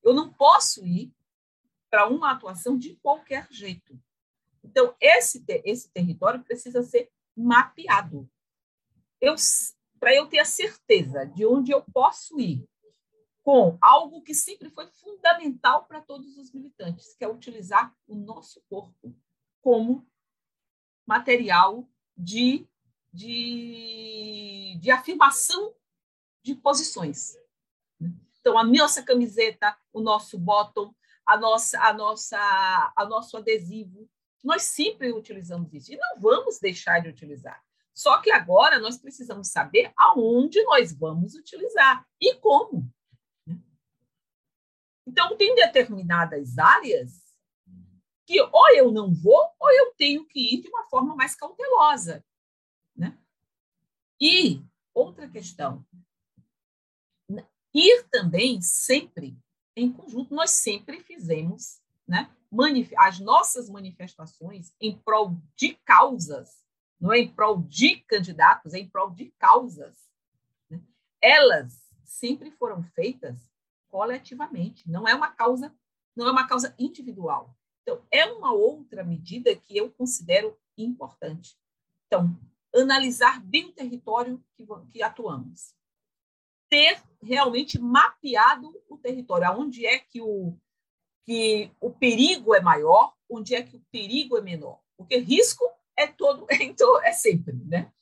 Eu não posso ir para uma atuação de qualquer jeito. Então, esse, esse território precisa ser mapeado. Para eu ter a certeza de onde eu posso ir, com algo que sempre foi fundamental para todos os militantes, que é utilizar o nosso corpo como material de, de, de afirmação de posições. Então, a nossa camiseta, o nosso bottom, a nossa, a nossa, a nosso adesivo, nós sempre utilizamos isso e não vamos deixar de utilizar. Só que agora nós precisamos saber aonde nós vamos utilizar e como. Então, tem determinadas áreas que ou eu não vou, ou eu tenho que ir de uma forma mais cautelosa. Né? E outra questão, ir também sempre em conjunto, nós sempre fizemos né, as nossas manifestações em prol de causas, não é em prol de candidatos, é em prol de causas. Né? Elas sempre foram feitas coletivamente, não é uma causa, não é uma causa individual. Então, é uma outra medida que eu considero importante. Então, analisar bem o território que, que atuamos. Ter realmente mapeado o território, aonde é que o, que o perigo é maior, onde é que o perigo é menor. Porque risco é todo, é, é sempre, né?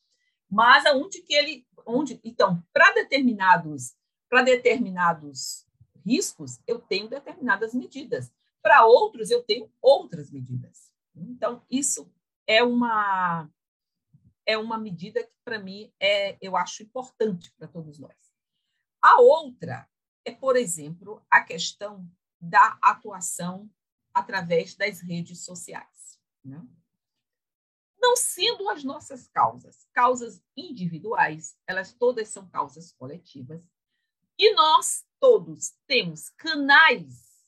Mas aonde que ele, onde, então, para determinados, para determinados riscos, eu tenho determinadas medidas. Para outros, eu tenho outras medidas. Então, isso é uma é uma medida que para mim é, eu acho importante para todos nós. A outra é, por exemplo, a questão da atuação através das redes sociais. Né? Não sendo as nossas causas causas individuais, elas todas são causas coletivas, e nós todos temos canais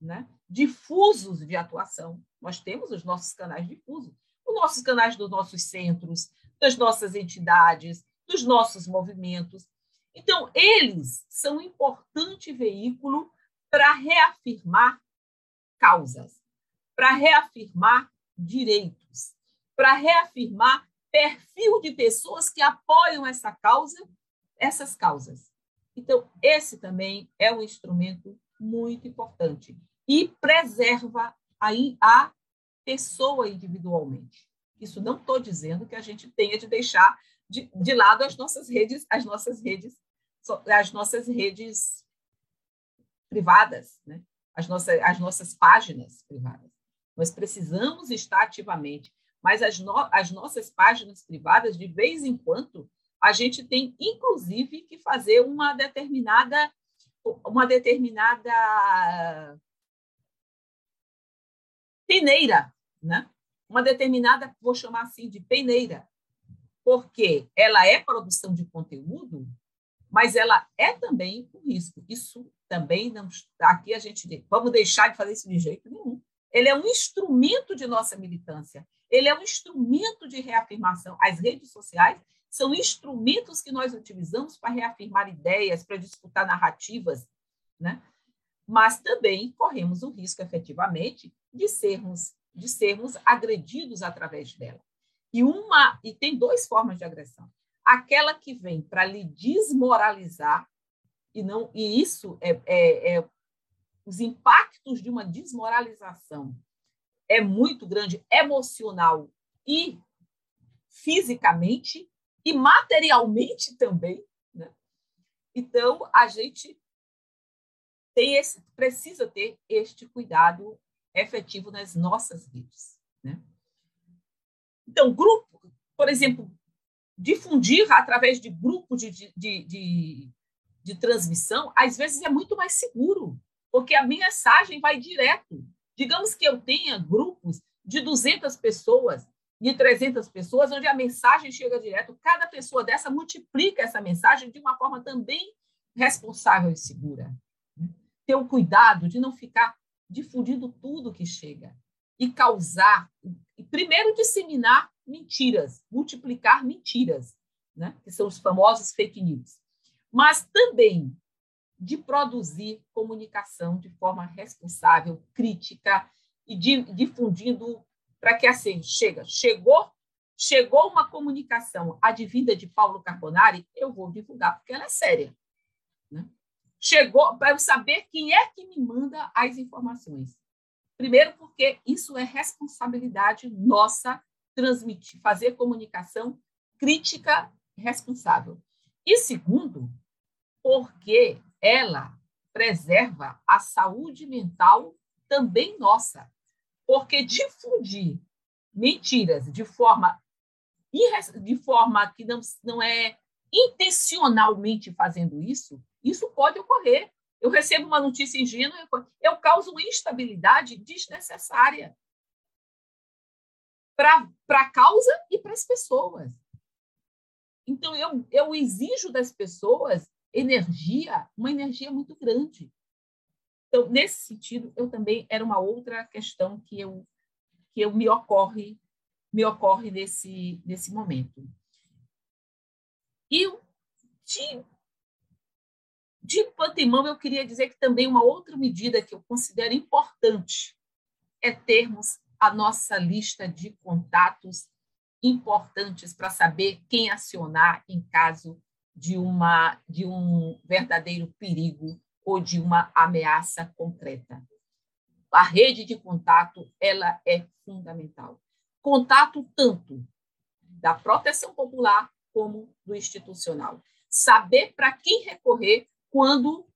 né, difusos de atuação. Nós temos os nossos canais difusos, os nossos canais dos nossos centros, das nossas entidades, dos nossos movimentos. Então, eles são um importante veículo para reafirmar causas, para reafirmar direitos, para reafirmar perfil de pessoas que apoiam essa causa, essas causas. Então, esse também é um instrumento muito importante e preserva aí a pessoa individualmente. Isso não estou dizendo que a gente tenha de deixar de, de lado as nossas redes, as nossas redes, as nossas redes privadas, né? as, nossas, as nossas páginas privadas. Nós precisamos estar ativamente, mas as, no, as nossas páginas privadas, de vez em quando, a gente tem, inclusive, que fazer uma determinada uma determinada peneira, né? Uma determinada, vou chamar assim de peneira, porque ela é produção de conteúdo, mas ela é também um risco. Isso também não aqui a gente vamos deixar de fazer isso de jeito nenhum. Ele é um instrumento de nossa militância. Ele é um instrumento de reafirmação. As redes sociais são instrumentos que nós utilizamos para reafirmar ideias, para disputar narrativas, né? mas também corremos o risco, efetivamente, de sermos, de sermos agredidos através dela. E, uma, e tem duas formas de agressão. Aquela que vem para lhe desmoralizar, e, não, e isso é, é, é os impactos de uma desmoralização é muito grande emocional e fisicamente e materialmente também. Né? Então, a gente tem esse, precisa ter este cuidado efetivo nas nossas redes. Né? Então, grupo, por exemplo, difundir através de grupos de, de, de, de, transmissão, às vezes é muito mais seguro, porque a mensagem vai direto. Digamos que eu tenha grupos de 200 pessoas, de 300 pessoas, onde a mensagem chega direto, cada pessoa dessa multiplica essa mensagem de uma forma também responsável e segura ter o cuidado de não ficar difundindo tudo que chega e causar, e primeiro disseminar mentiras, multiplicar mentiras, né? que são os famosos fake news, mas também de produzir comunicação de forma responsável, crítica e de, difundindo para que assim chega, chegou, chegou uma comunicação advinda de Paulo Carbonari, eu vou divulgar porque ela é séria, né? chegou para eu saber quem é que me manda as informações. Primeiro, porque isso é responsabilidade nossa transmitir, fazer comunicação crítica responsável. E segundo, porque ela preserva a saúde mental também nossa. Porque difundir mentiras de forma de forma que não, não é intencionalmente fazendo isso, isso pode ocorrer. Eu recebo uma notícia ingênua, eu causo uma instabilidade desnecessária para a causa e para as pessoas. Então, eu, eu exijo das pessoas energia, uma energia muito grande. Então, nesse sentido, eu também era uma outra questão que eu que eu me ocorre me ocorre nesse nesse momento. E de, de antemão, eu queria dizer que também uma outra medida que eu considero importante é termos a nossa lista de contatos importantes para saber quem acionar em caso de uma de um verdadeiro perigo ou de uma ameaça concreta. A rede de contato ela é fundamental. Contato tanto da proteção popular como do institucional. Saber para quem recorrer quando,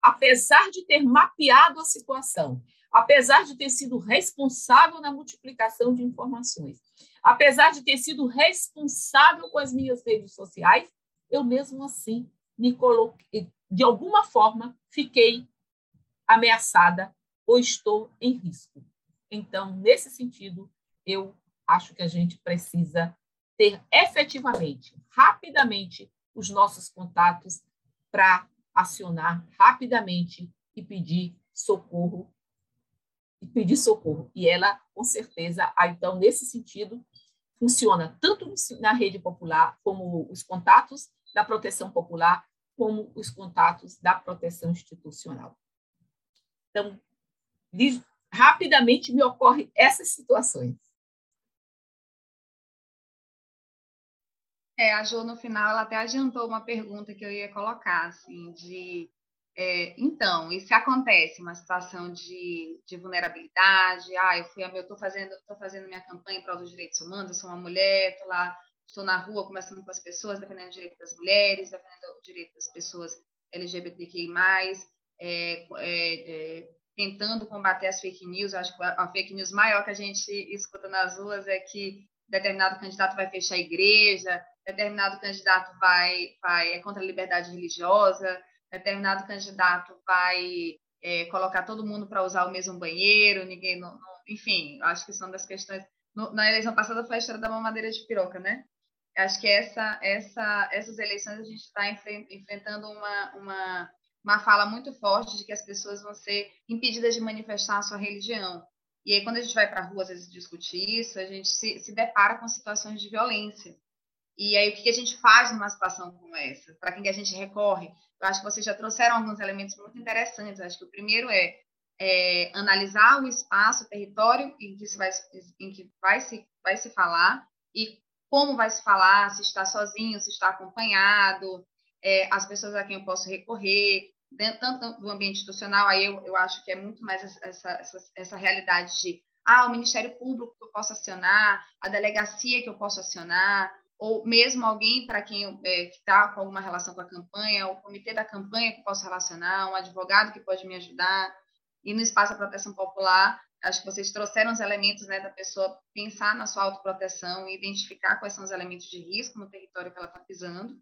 apesar de ter mapeado a situação, apesar de ter sido responsável na multiplicação de informações, apesar de ter sido responsável com as minhas redes sociais, eu mesmo assim me coloquei, de alguma forma, fiquei ameaçada ou estou em risco. Então, nesse sentido, eu acho que a gente precisa ter efetivamente, rapidamente, os nossos contatos para acionar rapidamente e pedir socorro e pedir socorro. E ela, com certeza, então nesse sentido funciona tanto na rede popular como os contatos da proteção popular, como os contatos da proteção institucional. Então, rapidamente me ocorrem essas situações. É, a Jo, no final, ela até adiantou uma pergunta que eu ia colocar, assim, de... É, então, e se acontece uma situação de, de vulnerabilidade, ah, eu fui, eu estou fazendo, tô fazendo minha campanha para os direitos humanos, eu sou uma mulher, estou lá, estou na rua conversando com as pessoas, defendendo o direito das mulheres, defendendo o direito das pessoas LGBTQI+, é, é, é, tentando combater as fake news, acho que a fake news maior que a gente escuta nas ruas é que determinado candidato vai fechar a igreja, determinado candidato vai, vai é contra a liberdade religiosa, determinado candidato vai é, colocar todo mundo para usar o mesmo banheiro, ninguém, não, não, enfim, acho que são das questões. No, na eleição passada foi a história da mamadeira de piroca, né? Acho que essa, essa, essas eleições a gente está enfrentando uma, uma, uma fala muito forte de que as pessoas vão ser impedidas de manifestar a sua religião. E aí, quando a gente vai para a rua, às vezes, discutir isso, a gente se, se depara com situações de violência. E aí, o que a gente faz numa situação como essa? Para quem a gente recorre? Eu acho que vocês já trouxeram alguns elementos muito interessantes. Eu acho que o primeiro é, é, analisar o espaço, o território em que, se vai, em que vai, se, vai se falar e como vai se falar, se está sozinho, se está acompanhado, é, as pessoas a quem eu posso recorrer, dentro, tanto do ambiente institucional, aí eu, eu acho que é muito mais essa, essa, essa realidade de ah, o Ministério Público que eu posso acionar, a delegacia que eu posso acionar, ou mesmo alguém para quem é, está com alguma relação com a campanha, o comitê da campanha que posso relacionar, um advogado que pode me ajudar. E no espaço da proteção popular, acho que vocês trouxeram os elementos né, da pessoa pensar na sua autoproteção e identificar quais são os elementos de risco no território que ela está pisando.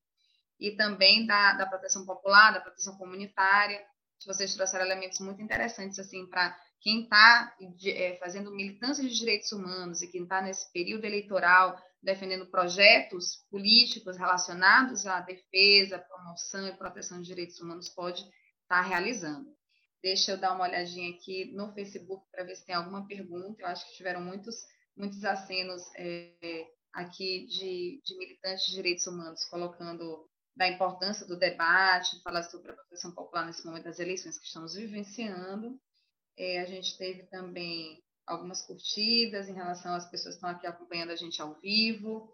E também da, da proteção popular, da proteção comunitária. Vocês trouxeram elementos muito interessantes assim para quem está é, fazendo militância de direitos humanos e quem está nesse período eleitoral defendendo projetos políticos relacionados à defesa, promoção e proteção de direitos humanos pode estar tá realizando. Deixa eu dar uma olhadinha aqui no Facebook para ver se tem alguma pergunta. Eu acho que tiveram muitos, muitos acenos é, aqui de, de militantes de direitos humanos colocando da importância do debate, falar sobre a proteção popular nesse momento das eleições que estamos vivenciando. É, a gente teve também algumas curtidas em relação às pessoas que estão aqui acompanhando a gente ao vivo.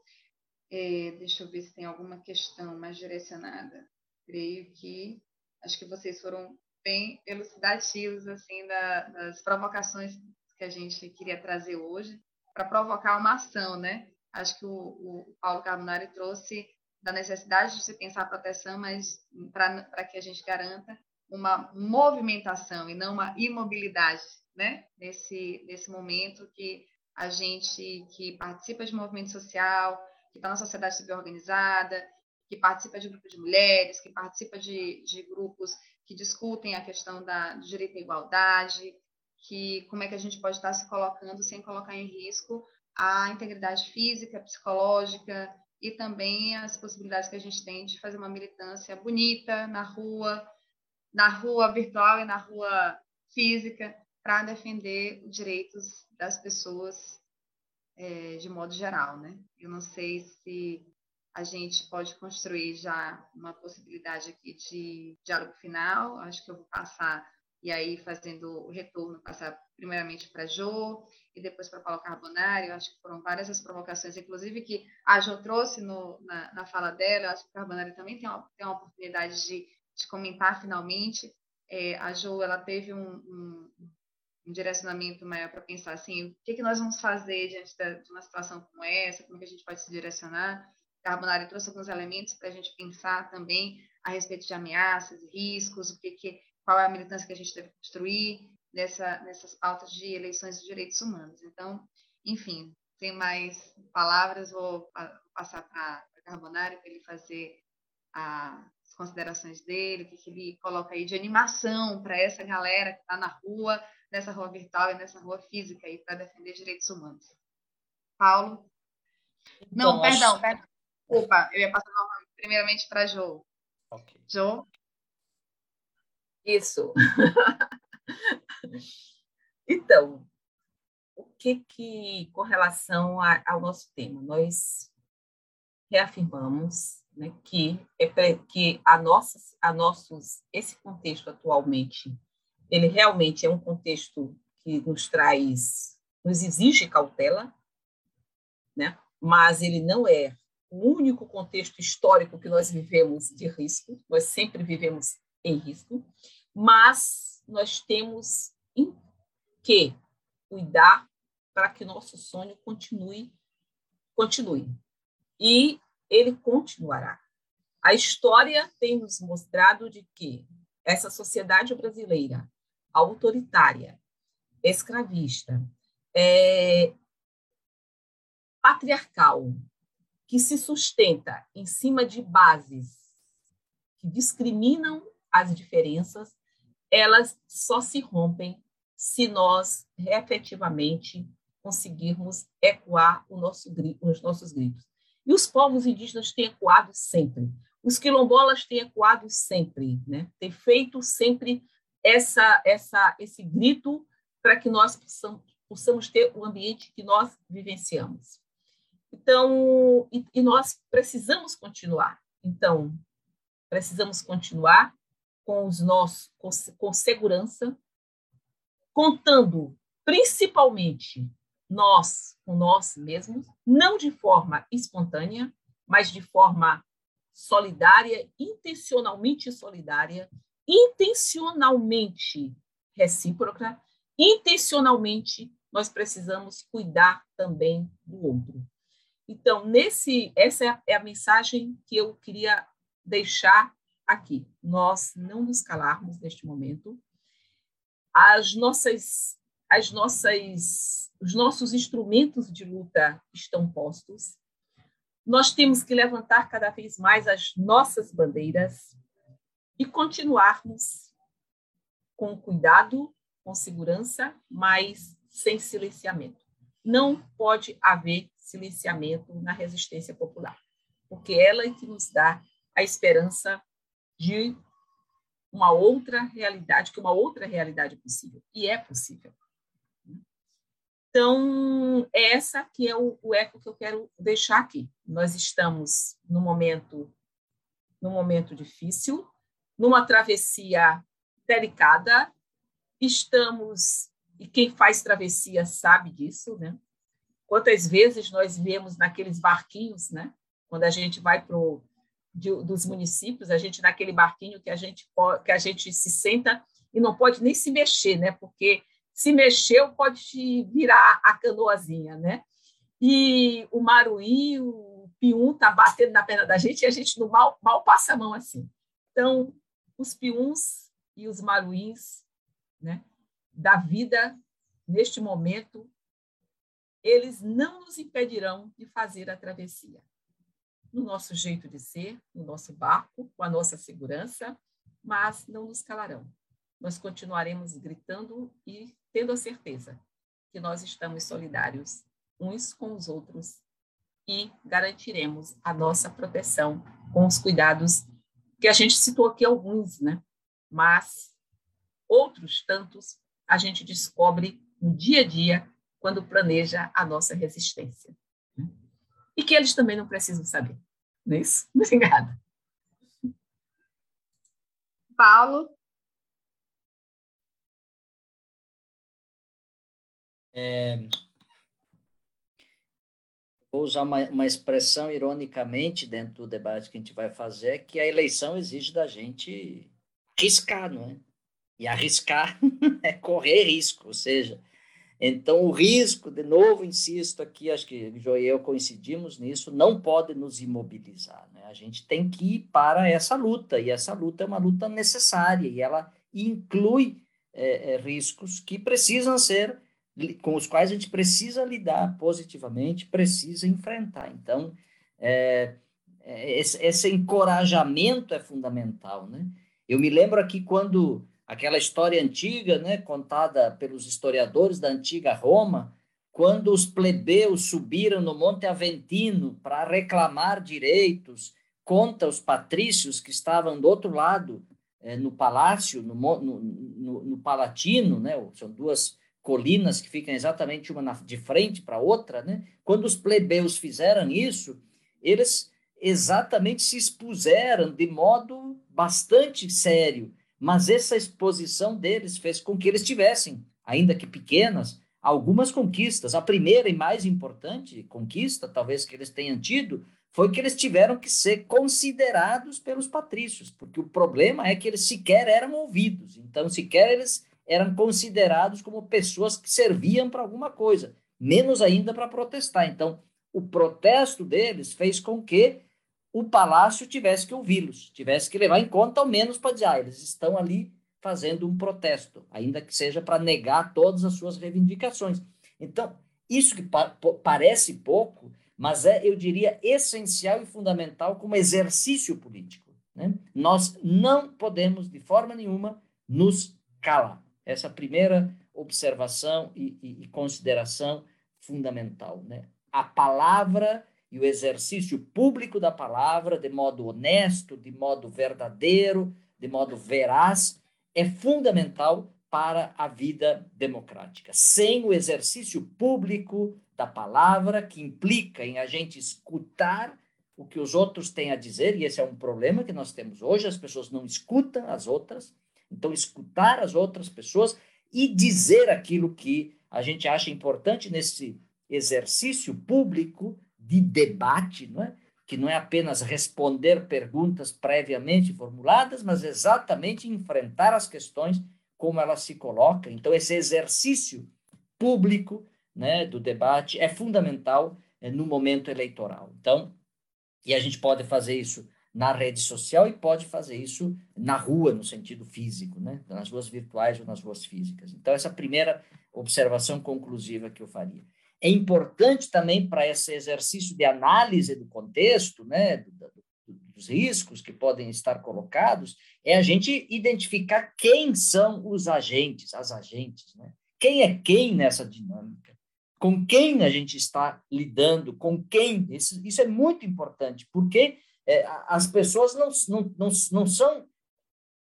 É, deixa eu ver se tem alguma questão mais direcionada. Creio que acho que vocês foram bem elucidativos assim da, das provocações que a gente queria trazer hoje para provocar uma ação, né? Acho que o, o Paulo Carbonari trouxe da necessidade de se pensar a proteção, mas para que a gente garanta uma movimentação e não uma imobilidade, né? Nesse, nesse momento que a gente que participa de movimento social, que está na sociedade civil organizada, que participa de grupos de mulheres, que participa de, de grupos que discutem a questão da, do direito à igualdade, que como é que a gente pode estar se colocando sem colocar em risco a integridade física, psicológica e também as possibilidades que a gente tem de fazer uma militância bonita na rua, na rua virtual e na rua física para defender os direitos das pessoas é, de modo geral, né? Eu não sei se a gente pode construir já uma possibilidade aqui de diálogo final. Acho que eu vou passar e aí fazendo o retorno, passar primeiramente para a Jo e depois para Paulo Carbonari. Eu acho que foram várias as provocações, inclusive que a Jo trouxe no, na, na fala dela. Eu acho que o Carbonari também tem uma, tem uma oportunidade de de comentar finalmente. É, a Jo ela teve um, um, um direcionamento maior para pensar assim, o que, que nós vamos fazer diante de uma situação como essa, como que a gente pode se direcionar. Carbonari trouxe alguns elementos para a gente pensar também a respeito de ameaças, riscos, o que, que qual é a militância que a gente deve construir nessa, nessas pautas de eleições de direitos humanos. Então, enfim, sem mais palavras, vou passar para Carbonari para ele fazer a, considerações dele, o que ele coloca aí de animação para essa galera que está na rua, nessa rua virtual e nessa rua física aí para defender direitos humanos. Paulo? Não, então, perdão, acho... perdão. Opa, eu ia passar primeiramente para a Jo. Okay. Jo? Isso. então, o que que, com relação a, ao nosso tema, nós reafirmamos né, que é que a nossa, a nossos esse contexto atualmente ele realmente é um contexto que nos traz nos exige cautela, né? Mas ele não é o único contexto histórico que nós vivemos de risco. Nós sempre vivemos em risco, mas nós temos que cuidar para que nosso sonho continue continue. E ele continuará. A história tem nos mostrado de que essa sociedade brasileira autoritária, escravista, é, patriarcal, que se sustenta em cima de bases que discriminam as diferenças, elas só se rompem se nós efetivamente conseguirmos ecoar nosso, os nossos gritos. E os povos indígenas têm ecoado sempre. Os quilombolas têm ecoado sempre, né? Tem feito sempre essa, essa, esse grito para que nós possamos, possamos ter o ambiente que nós vivenciamos. Então, e, e nós precisamos continuar. Então, precisamos continuar com os nossos, com, com segurança, contando principalmente nós com nós mesmos, não de forma espontânea, mas de forma solidária, intencionalmente solidária, intencionalmente recíproca, intencionalmente nós precisamos cuidar também do outro. Então, nesse, essa é a, é a mensagem que eu queria deixar aqui. Nós não nos calarmos neste momento. As nossas, as nossas, os nossos instrumentos de luta estão postos. Nós temos que levantar cada vez mais as nossas bandeiras e continuarmos com cuidado, com segurança, mas sem silenciamento. Não pode haver silenciamento na resistência popular, porque ela é que nos dá a esperança de uma outra realidade, que uma outra realidade é possível, e é possível. Então, é essa que é o, o eco que eu quero deixar aqui. Nós estamos no momento, no momento difícil, numa travessia delicada, estamos, e quem faz travessia sabe disso, né? Quantas vezes nós vemos naqueles barquinhos, né? Quando a gente vai para dos municípios, a gente naquele barquinho que a gente que a gente se senta e não pode nem se mexer, né? Porque se mexeu, pode virar a canoazinha, né? E o maruí, o pium tá batendo na perna da gente e a gente mal, mal passa a mão assim. Então, os piuns e os maruís, né, da vida neste momento, eles não nos impedirão de fazer a travessia. No nosso jeito de ser, no nosso barco, com a nossa segurança, mas não nos calarão. Nós continuaremos gritando e tendo a certeza que nós estamos solidários uns com os outros e garantiremos a nossa proteção com os cuidados que a gente citou aqui alguns, né? Mas outros tantos a gente descobre no dia a dia quando planeja a nossa resistência. Né? E que eles também não precisam saber. Não é isso? Obrigada. Paulo? É, vou usar uma, uma, expressão ironicamente dentro do debate que a gente vai fazer, que a eleição exige da gente arriscar, não é? E arriscar é correr risco, ou seja, então o risco, de novo, insisto aqui, acho que o e eu coincidimos nisso, não pode nos imobilizar, né? A gente tem que ir para essa luta, e essa luta é uma luta necessária, e ela inclui é, é, riscos que precisam ser com os quais a gente precisa lidar positivamente, precisa enfrentar. Então, é, é, esse, esse, encorajamento é fundamental, né? Eu me lembro aqui quando aquela história antiga, né, contada pelos historiadores da antiga Roma, quando os plebeus subiram no Monte Aventino para reclamar direitos contra os patrícios que estavam do outro lado, é, no palácio, no, no, no, no Palatino, né, são duas colinas que ficam exatamente uma na, de frente para outra, né? Quando os plebeus fizeram isso, eles exatamente se expuseram de modo bastante sério, mas essa exposição deles fez com que eles tivessem, ainda que pequenas, algumas conquistas. A primeira e mais importante conquista, talvez que eles tenham tido, foi que eles tiveram que ser considerados pelos patrícios, porque o problema é que eles sequer eram ouvidos. Então, sequer eles eram considerados como pessoas que serviam para alguma coisa, menos ainda para protestar. Então, o protesto deles fez com que o palácio tivesse que ouvi-los, tivesse que levar em conta, ao menos, para dizer, ah, eles estão ali fazendo um protesto, ainda que seja para negar todas as suas reivindicações. Então, isso que pa parece pouco, mas é, eu diria, essencial e fundamental como exercício político. Né? Nós não podemos, de forma nenhuma, nos calar. Essa primeira observação e, e, e consideração fundamental. Né? A palavra e o exercício público da palavra, de modo honesto, de modo verdadeiro, de modo veraz, é fundamental para a vida democrática. Sem o exercício público da palavra, que implica em a gente escutar o que os outros têm a dizer, e esse é um problema que nós temos hoje, as pessoas não escutam as outras, então escutar as outras pessoas e dizer aquilo que a gente acha importante nesse exercício público de debate, não é? que não é apenas responder perguntas previamente formuladas, mas exatamente enfrentar as questões como elas se colocam. Então, esse exercício público né, do debate é fundamental é, no momento eleitoral. Então, e a gente pode fazer isso na rede social e pode fazer isso na rua, no sentido físico, né? nas ruas virtuais ou nas ruas físicas. Então, essa primeira observação conclusiva que eu faria. É importante também para esse exercício de análise do contexto, né, dos riscos que podem estar colocados, é a gente identificar quem são os agentes, as agentes, né? Quem é quem nessa dinâmica? Com quem a gente está lidando? Com quem? Isso, isso é muito importante, porque é, as pessoas não, não, não, não são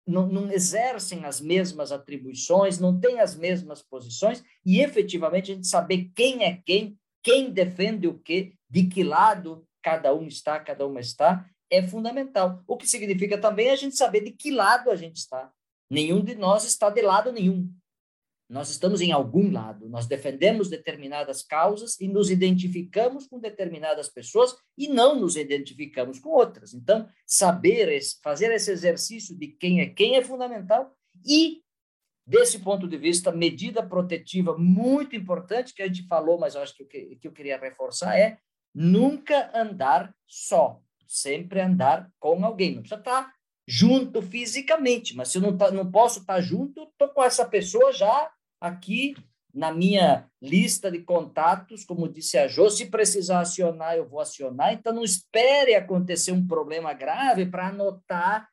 não, não, exercem as mesmas atribuições, não têm as mesmas posições, e efetivamente a gente saber quem é quem, quem defende o quê, de que lado cada um está, cada uma está, é fundamental. O que significa também a gente saber de que lado a gente está. Nenhum de nós está de lado nenhum. Nós estamos em algum lado, nós defendemos determinadas causas e nos identificamos com determinadas pessoas e não nos identificamos com outras. Então, saber, fazer esse exercício de quem é quem é fundamental e, desse ponto de vista, medida protetiva muito importante que a gente falou, mas acho que, que eu queria reforçar é nunca andar só, sempre andar com alguém. Não precisa estar junto fisicamente, mas se eu não, tá, não posso estar junto, estou com essa pessoa já aqui na minha lista de contatos, como disse a Jô, se precisar acionar, eu vou acionar. Então, não espere acontecer um problema grave para anotar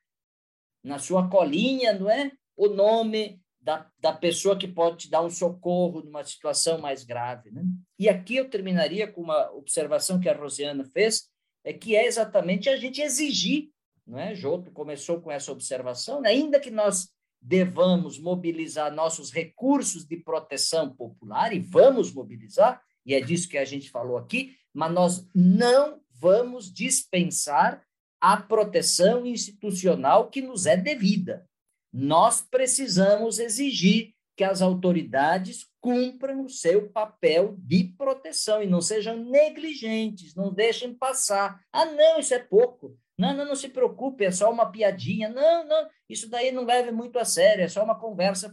na sua colinha, não é? O nome da, da pessoa que pode te dar um socorro numa situação mais grave. Né? E aqui eu terminaria com uma observação que a Rosiana fez, é que é exatamente a gente exigir, não é? Joto começou com essa observação, né? ainda que nós devamos mobilizar nossos recursos de proteção popular, e vamos mobilizar, e é disso que a gente falou aqui, mas nós não vamos dispensar a proteção institucional que nos é devida. Nós precisamos exigir que as autoridades cumpram o seu papel de proteção e não sejam negligentes, não deixem passar. Ah, não, isso é pouco. Não, não, não se preocupe, é só uma piadinha. Não, não, isso daí não leve muito a sério, é só uma conversa.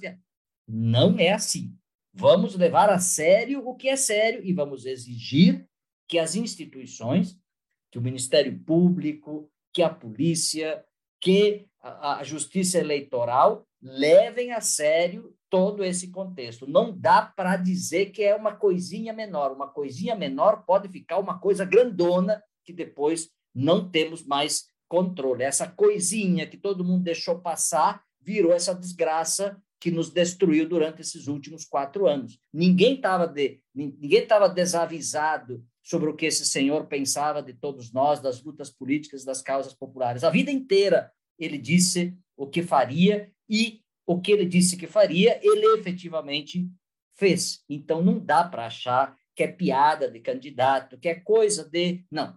Não é assim. Vamos levar a sério o que é sério e vamos exigir que as instituições, que o Ministério Público, que a polícia, que a, a justiça eleitoral levem a sério todo esse contexto. Não dá para dizer que é uma coisinha menor. Uma coisinha menor pode ficar uma coisa grandona que depois não temos mais controle. Essa coisinha que todo mundo deixou passar virou essa desgraça que nos destruiu durante esses últimos quatro anos. Ninguém estava ninguém estava desavisado sobre o que esse senhor pensava de todos nós, das lutas políticas, das causas populares. A vida inteira ele disse o que faria e o que ele disse que faria, ele efetivamente fez. Então não dá para achar que é piada de candidato, que é coisa de. Não.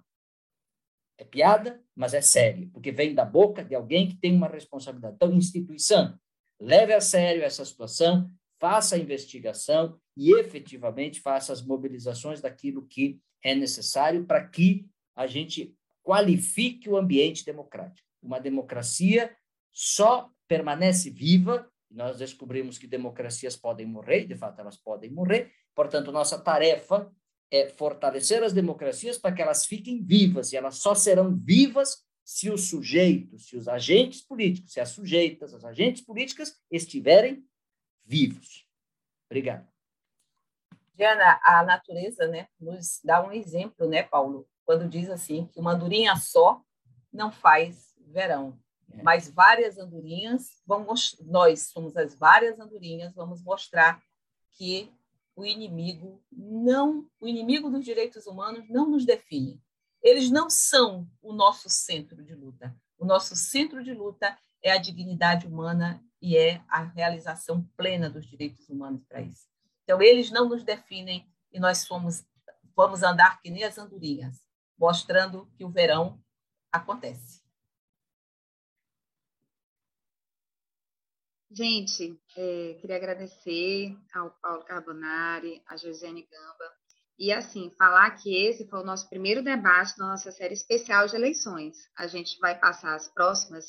É piada, mas é sério, porque vem da boca de alguém que tem uma responsabilidade. Então, instituição, leve a sério essa situação, faça a investigação e efetivamente faça as mobilizações daquilo que é necessário para que a gente qualifique o ambiente democrático. Uma democracia só permanece viva, nós descobrimos que democracias podem morrer, de fato elas podem morrer, portanto, nossa tarefa é fortalecer as democracias para que elas fiquem vivas, e elas só serão vivas se os sujeitos, se os agentes políticos, se as sujeitas, as agentes políticas estiverem vivos. Obrigado. Diana, a natureza né, nos dá um exemplo, né, Paulo, quando diz assim que uma andorinha só não faz verão, é. mas várias andorinhas, vamos, nós somos as várias andorinhas, vamos mostrar que o inimigo não, o inimigo dos direitos humanos não nos define. Eles não são o nosso centro de luta. O nosso centro de luta é a dignidade humana e é a realização plena dos direitos humanos para isso. Então, eles não nos definem e nós somos, vamos andar que nem as andorinhas, mostrando que o verão acontece. Gente, é, queria agradecer ao Paulo Carbonari, a Josiane Gamba, e assim, falar que esse foi o nosso primeiro debate da nossa série especial de eleições. A gente vai passar as próximas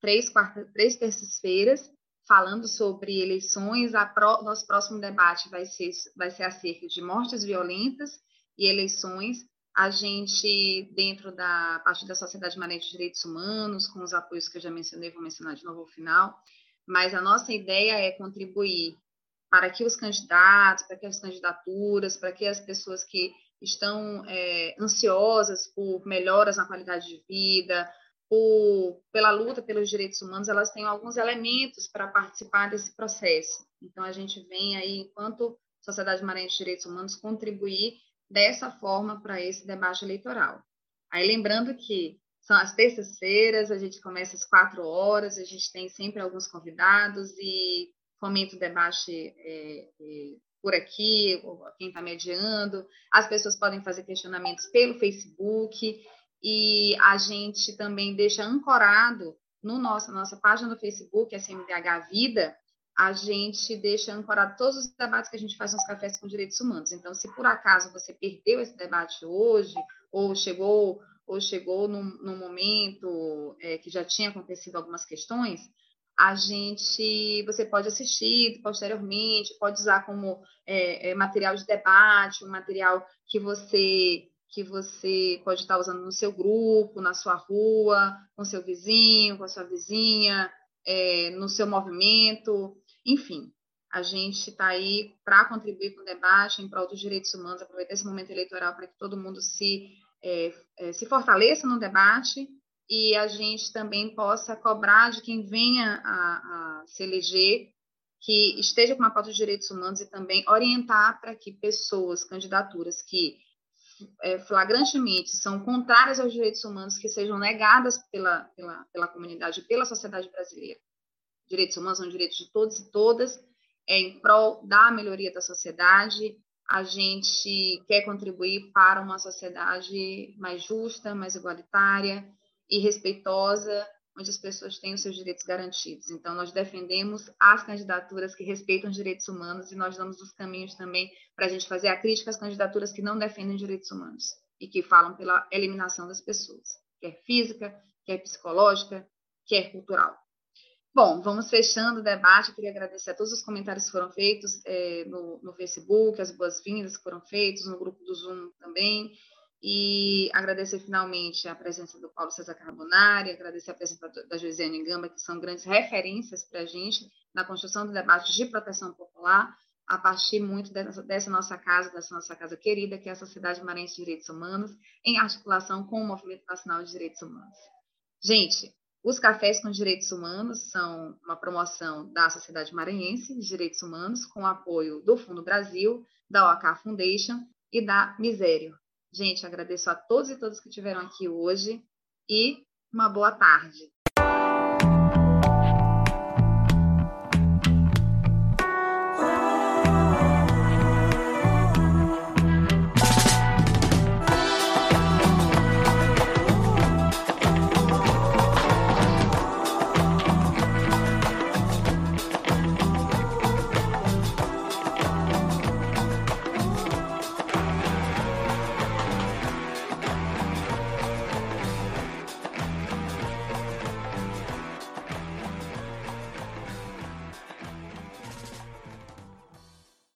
três, três terças-feiras falando sobre eleições. A pro, nosso próximo debate vai ser, vai ser acerca de mortes violentas e eleições. A gente, dentro da parte da Sociedade Maranhense de Direitos Humanos, com os apoios que eu já mencionei, vou mencionar de novo ao final, mas a nossa ideia é contribuir para que os candidatos, para que as candidaturas, para que as pessoas que estão é, ansiosas por melhoras na qualidade de vida, por, pela luta pelos direitos humanos, elas têm alguns elementos para participar desse processo. Então, a gente vem aí, enquanto Sociedade Maranhense de Direitos Humanos, contribuir dessa forma para esse debate eleitoral. Aí, lembrando que são as terças-feiras, a gente começa às quatro horas, a gente tem sempre alguns convidados e fomenta o debate é, é, por aqui, quem está mediando. As pessoas podem fazer questionamentos pelo Facebook e a gente também deixa ancorado no nosso, nossa página do Facebook, SMDH Vida, a gente deixa ancorado todos os debates que a gente faz nos cafés com direitos humanos. Então, se por acaso você perdeu esse debate hoje, ou chegou ou chegou num, num momento é, que já tinha acontecido algumas questões, a gente, você pode assistir posteriormente, pode usar como é, é, material de debate, um material que você que você pode estar usando no seu grupo, na sua rua, com seu vizinho, com a sua vizinha, é, no seu movimento, enfim. A gente está aí para contribuir com o debate em prol dos direitos humanos, aproveitar esse momento eleitoral para que todo mundo se, é, é, se fortaleça no debate e a gente também possa cobrar de quem venha a, a se eleger que esteja com uma pauta de direitos humanos e também orientar para que pessoas, candidaturas que é, flagrantemente são contrárias aos direitos humanos, que sejam negadas pela, pela, pela comunidade, pela sociedade brasileira. Direitos humanos são direitos de todos e todas, é em prol da melhoria da sociedade. A gente quer contribuir para uma sociedade mais justa, mais igualitária, e respeitosa, onde as pessoas têm os seus direitos garantidos. Então, nós defendemos as candidaturas que respeitam os direitos humanos e nós damos os caminhos também para a gente fazer a crítica às candidaturas que não defendem direitos humanos e que falam pela eliminação das pessoas, quer física, quer psicológica, quer cultural. Bom, vamos fechando o debate. Eu queria agradecer a todos os comentários que foram feitos é, no, no Facebook, as boas-vindas que foram feitas, no grupo do Zoom também e agradecer finalmente a presença do Paulo César Carbonari, agradecer a presença da Josiane Gamba, que são grandes referências para a gente na construção do debate de proteção popular, a partir muito dessa, dessa, nossa casa, dessa nossa casa querida, que é a Sociedade Maranhense de Direitos Humanos, em articulação com o Movimento Nacional de Direitos Humanos. Gente, os Cafés com Direitos Humanos são uma promoção da Sociedade Maranhense de Direitos Humanos, com apoio do Fundo Brasil, da OK Foundation e da Misério, Gente, agradeço a todos e todas que estiveram aqui hoje e uma boa tarde.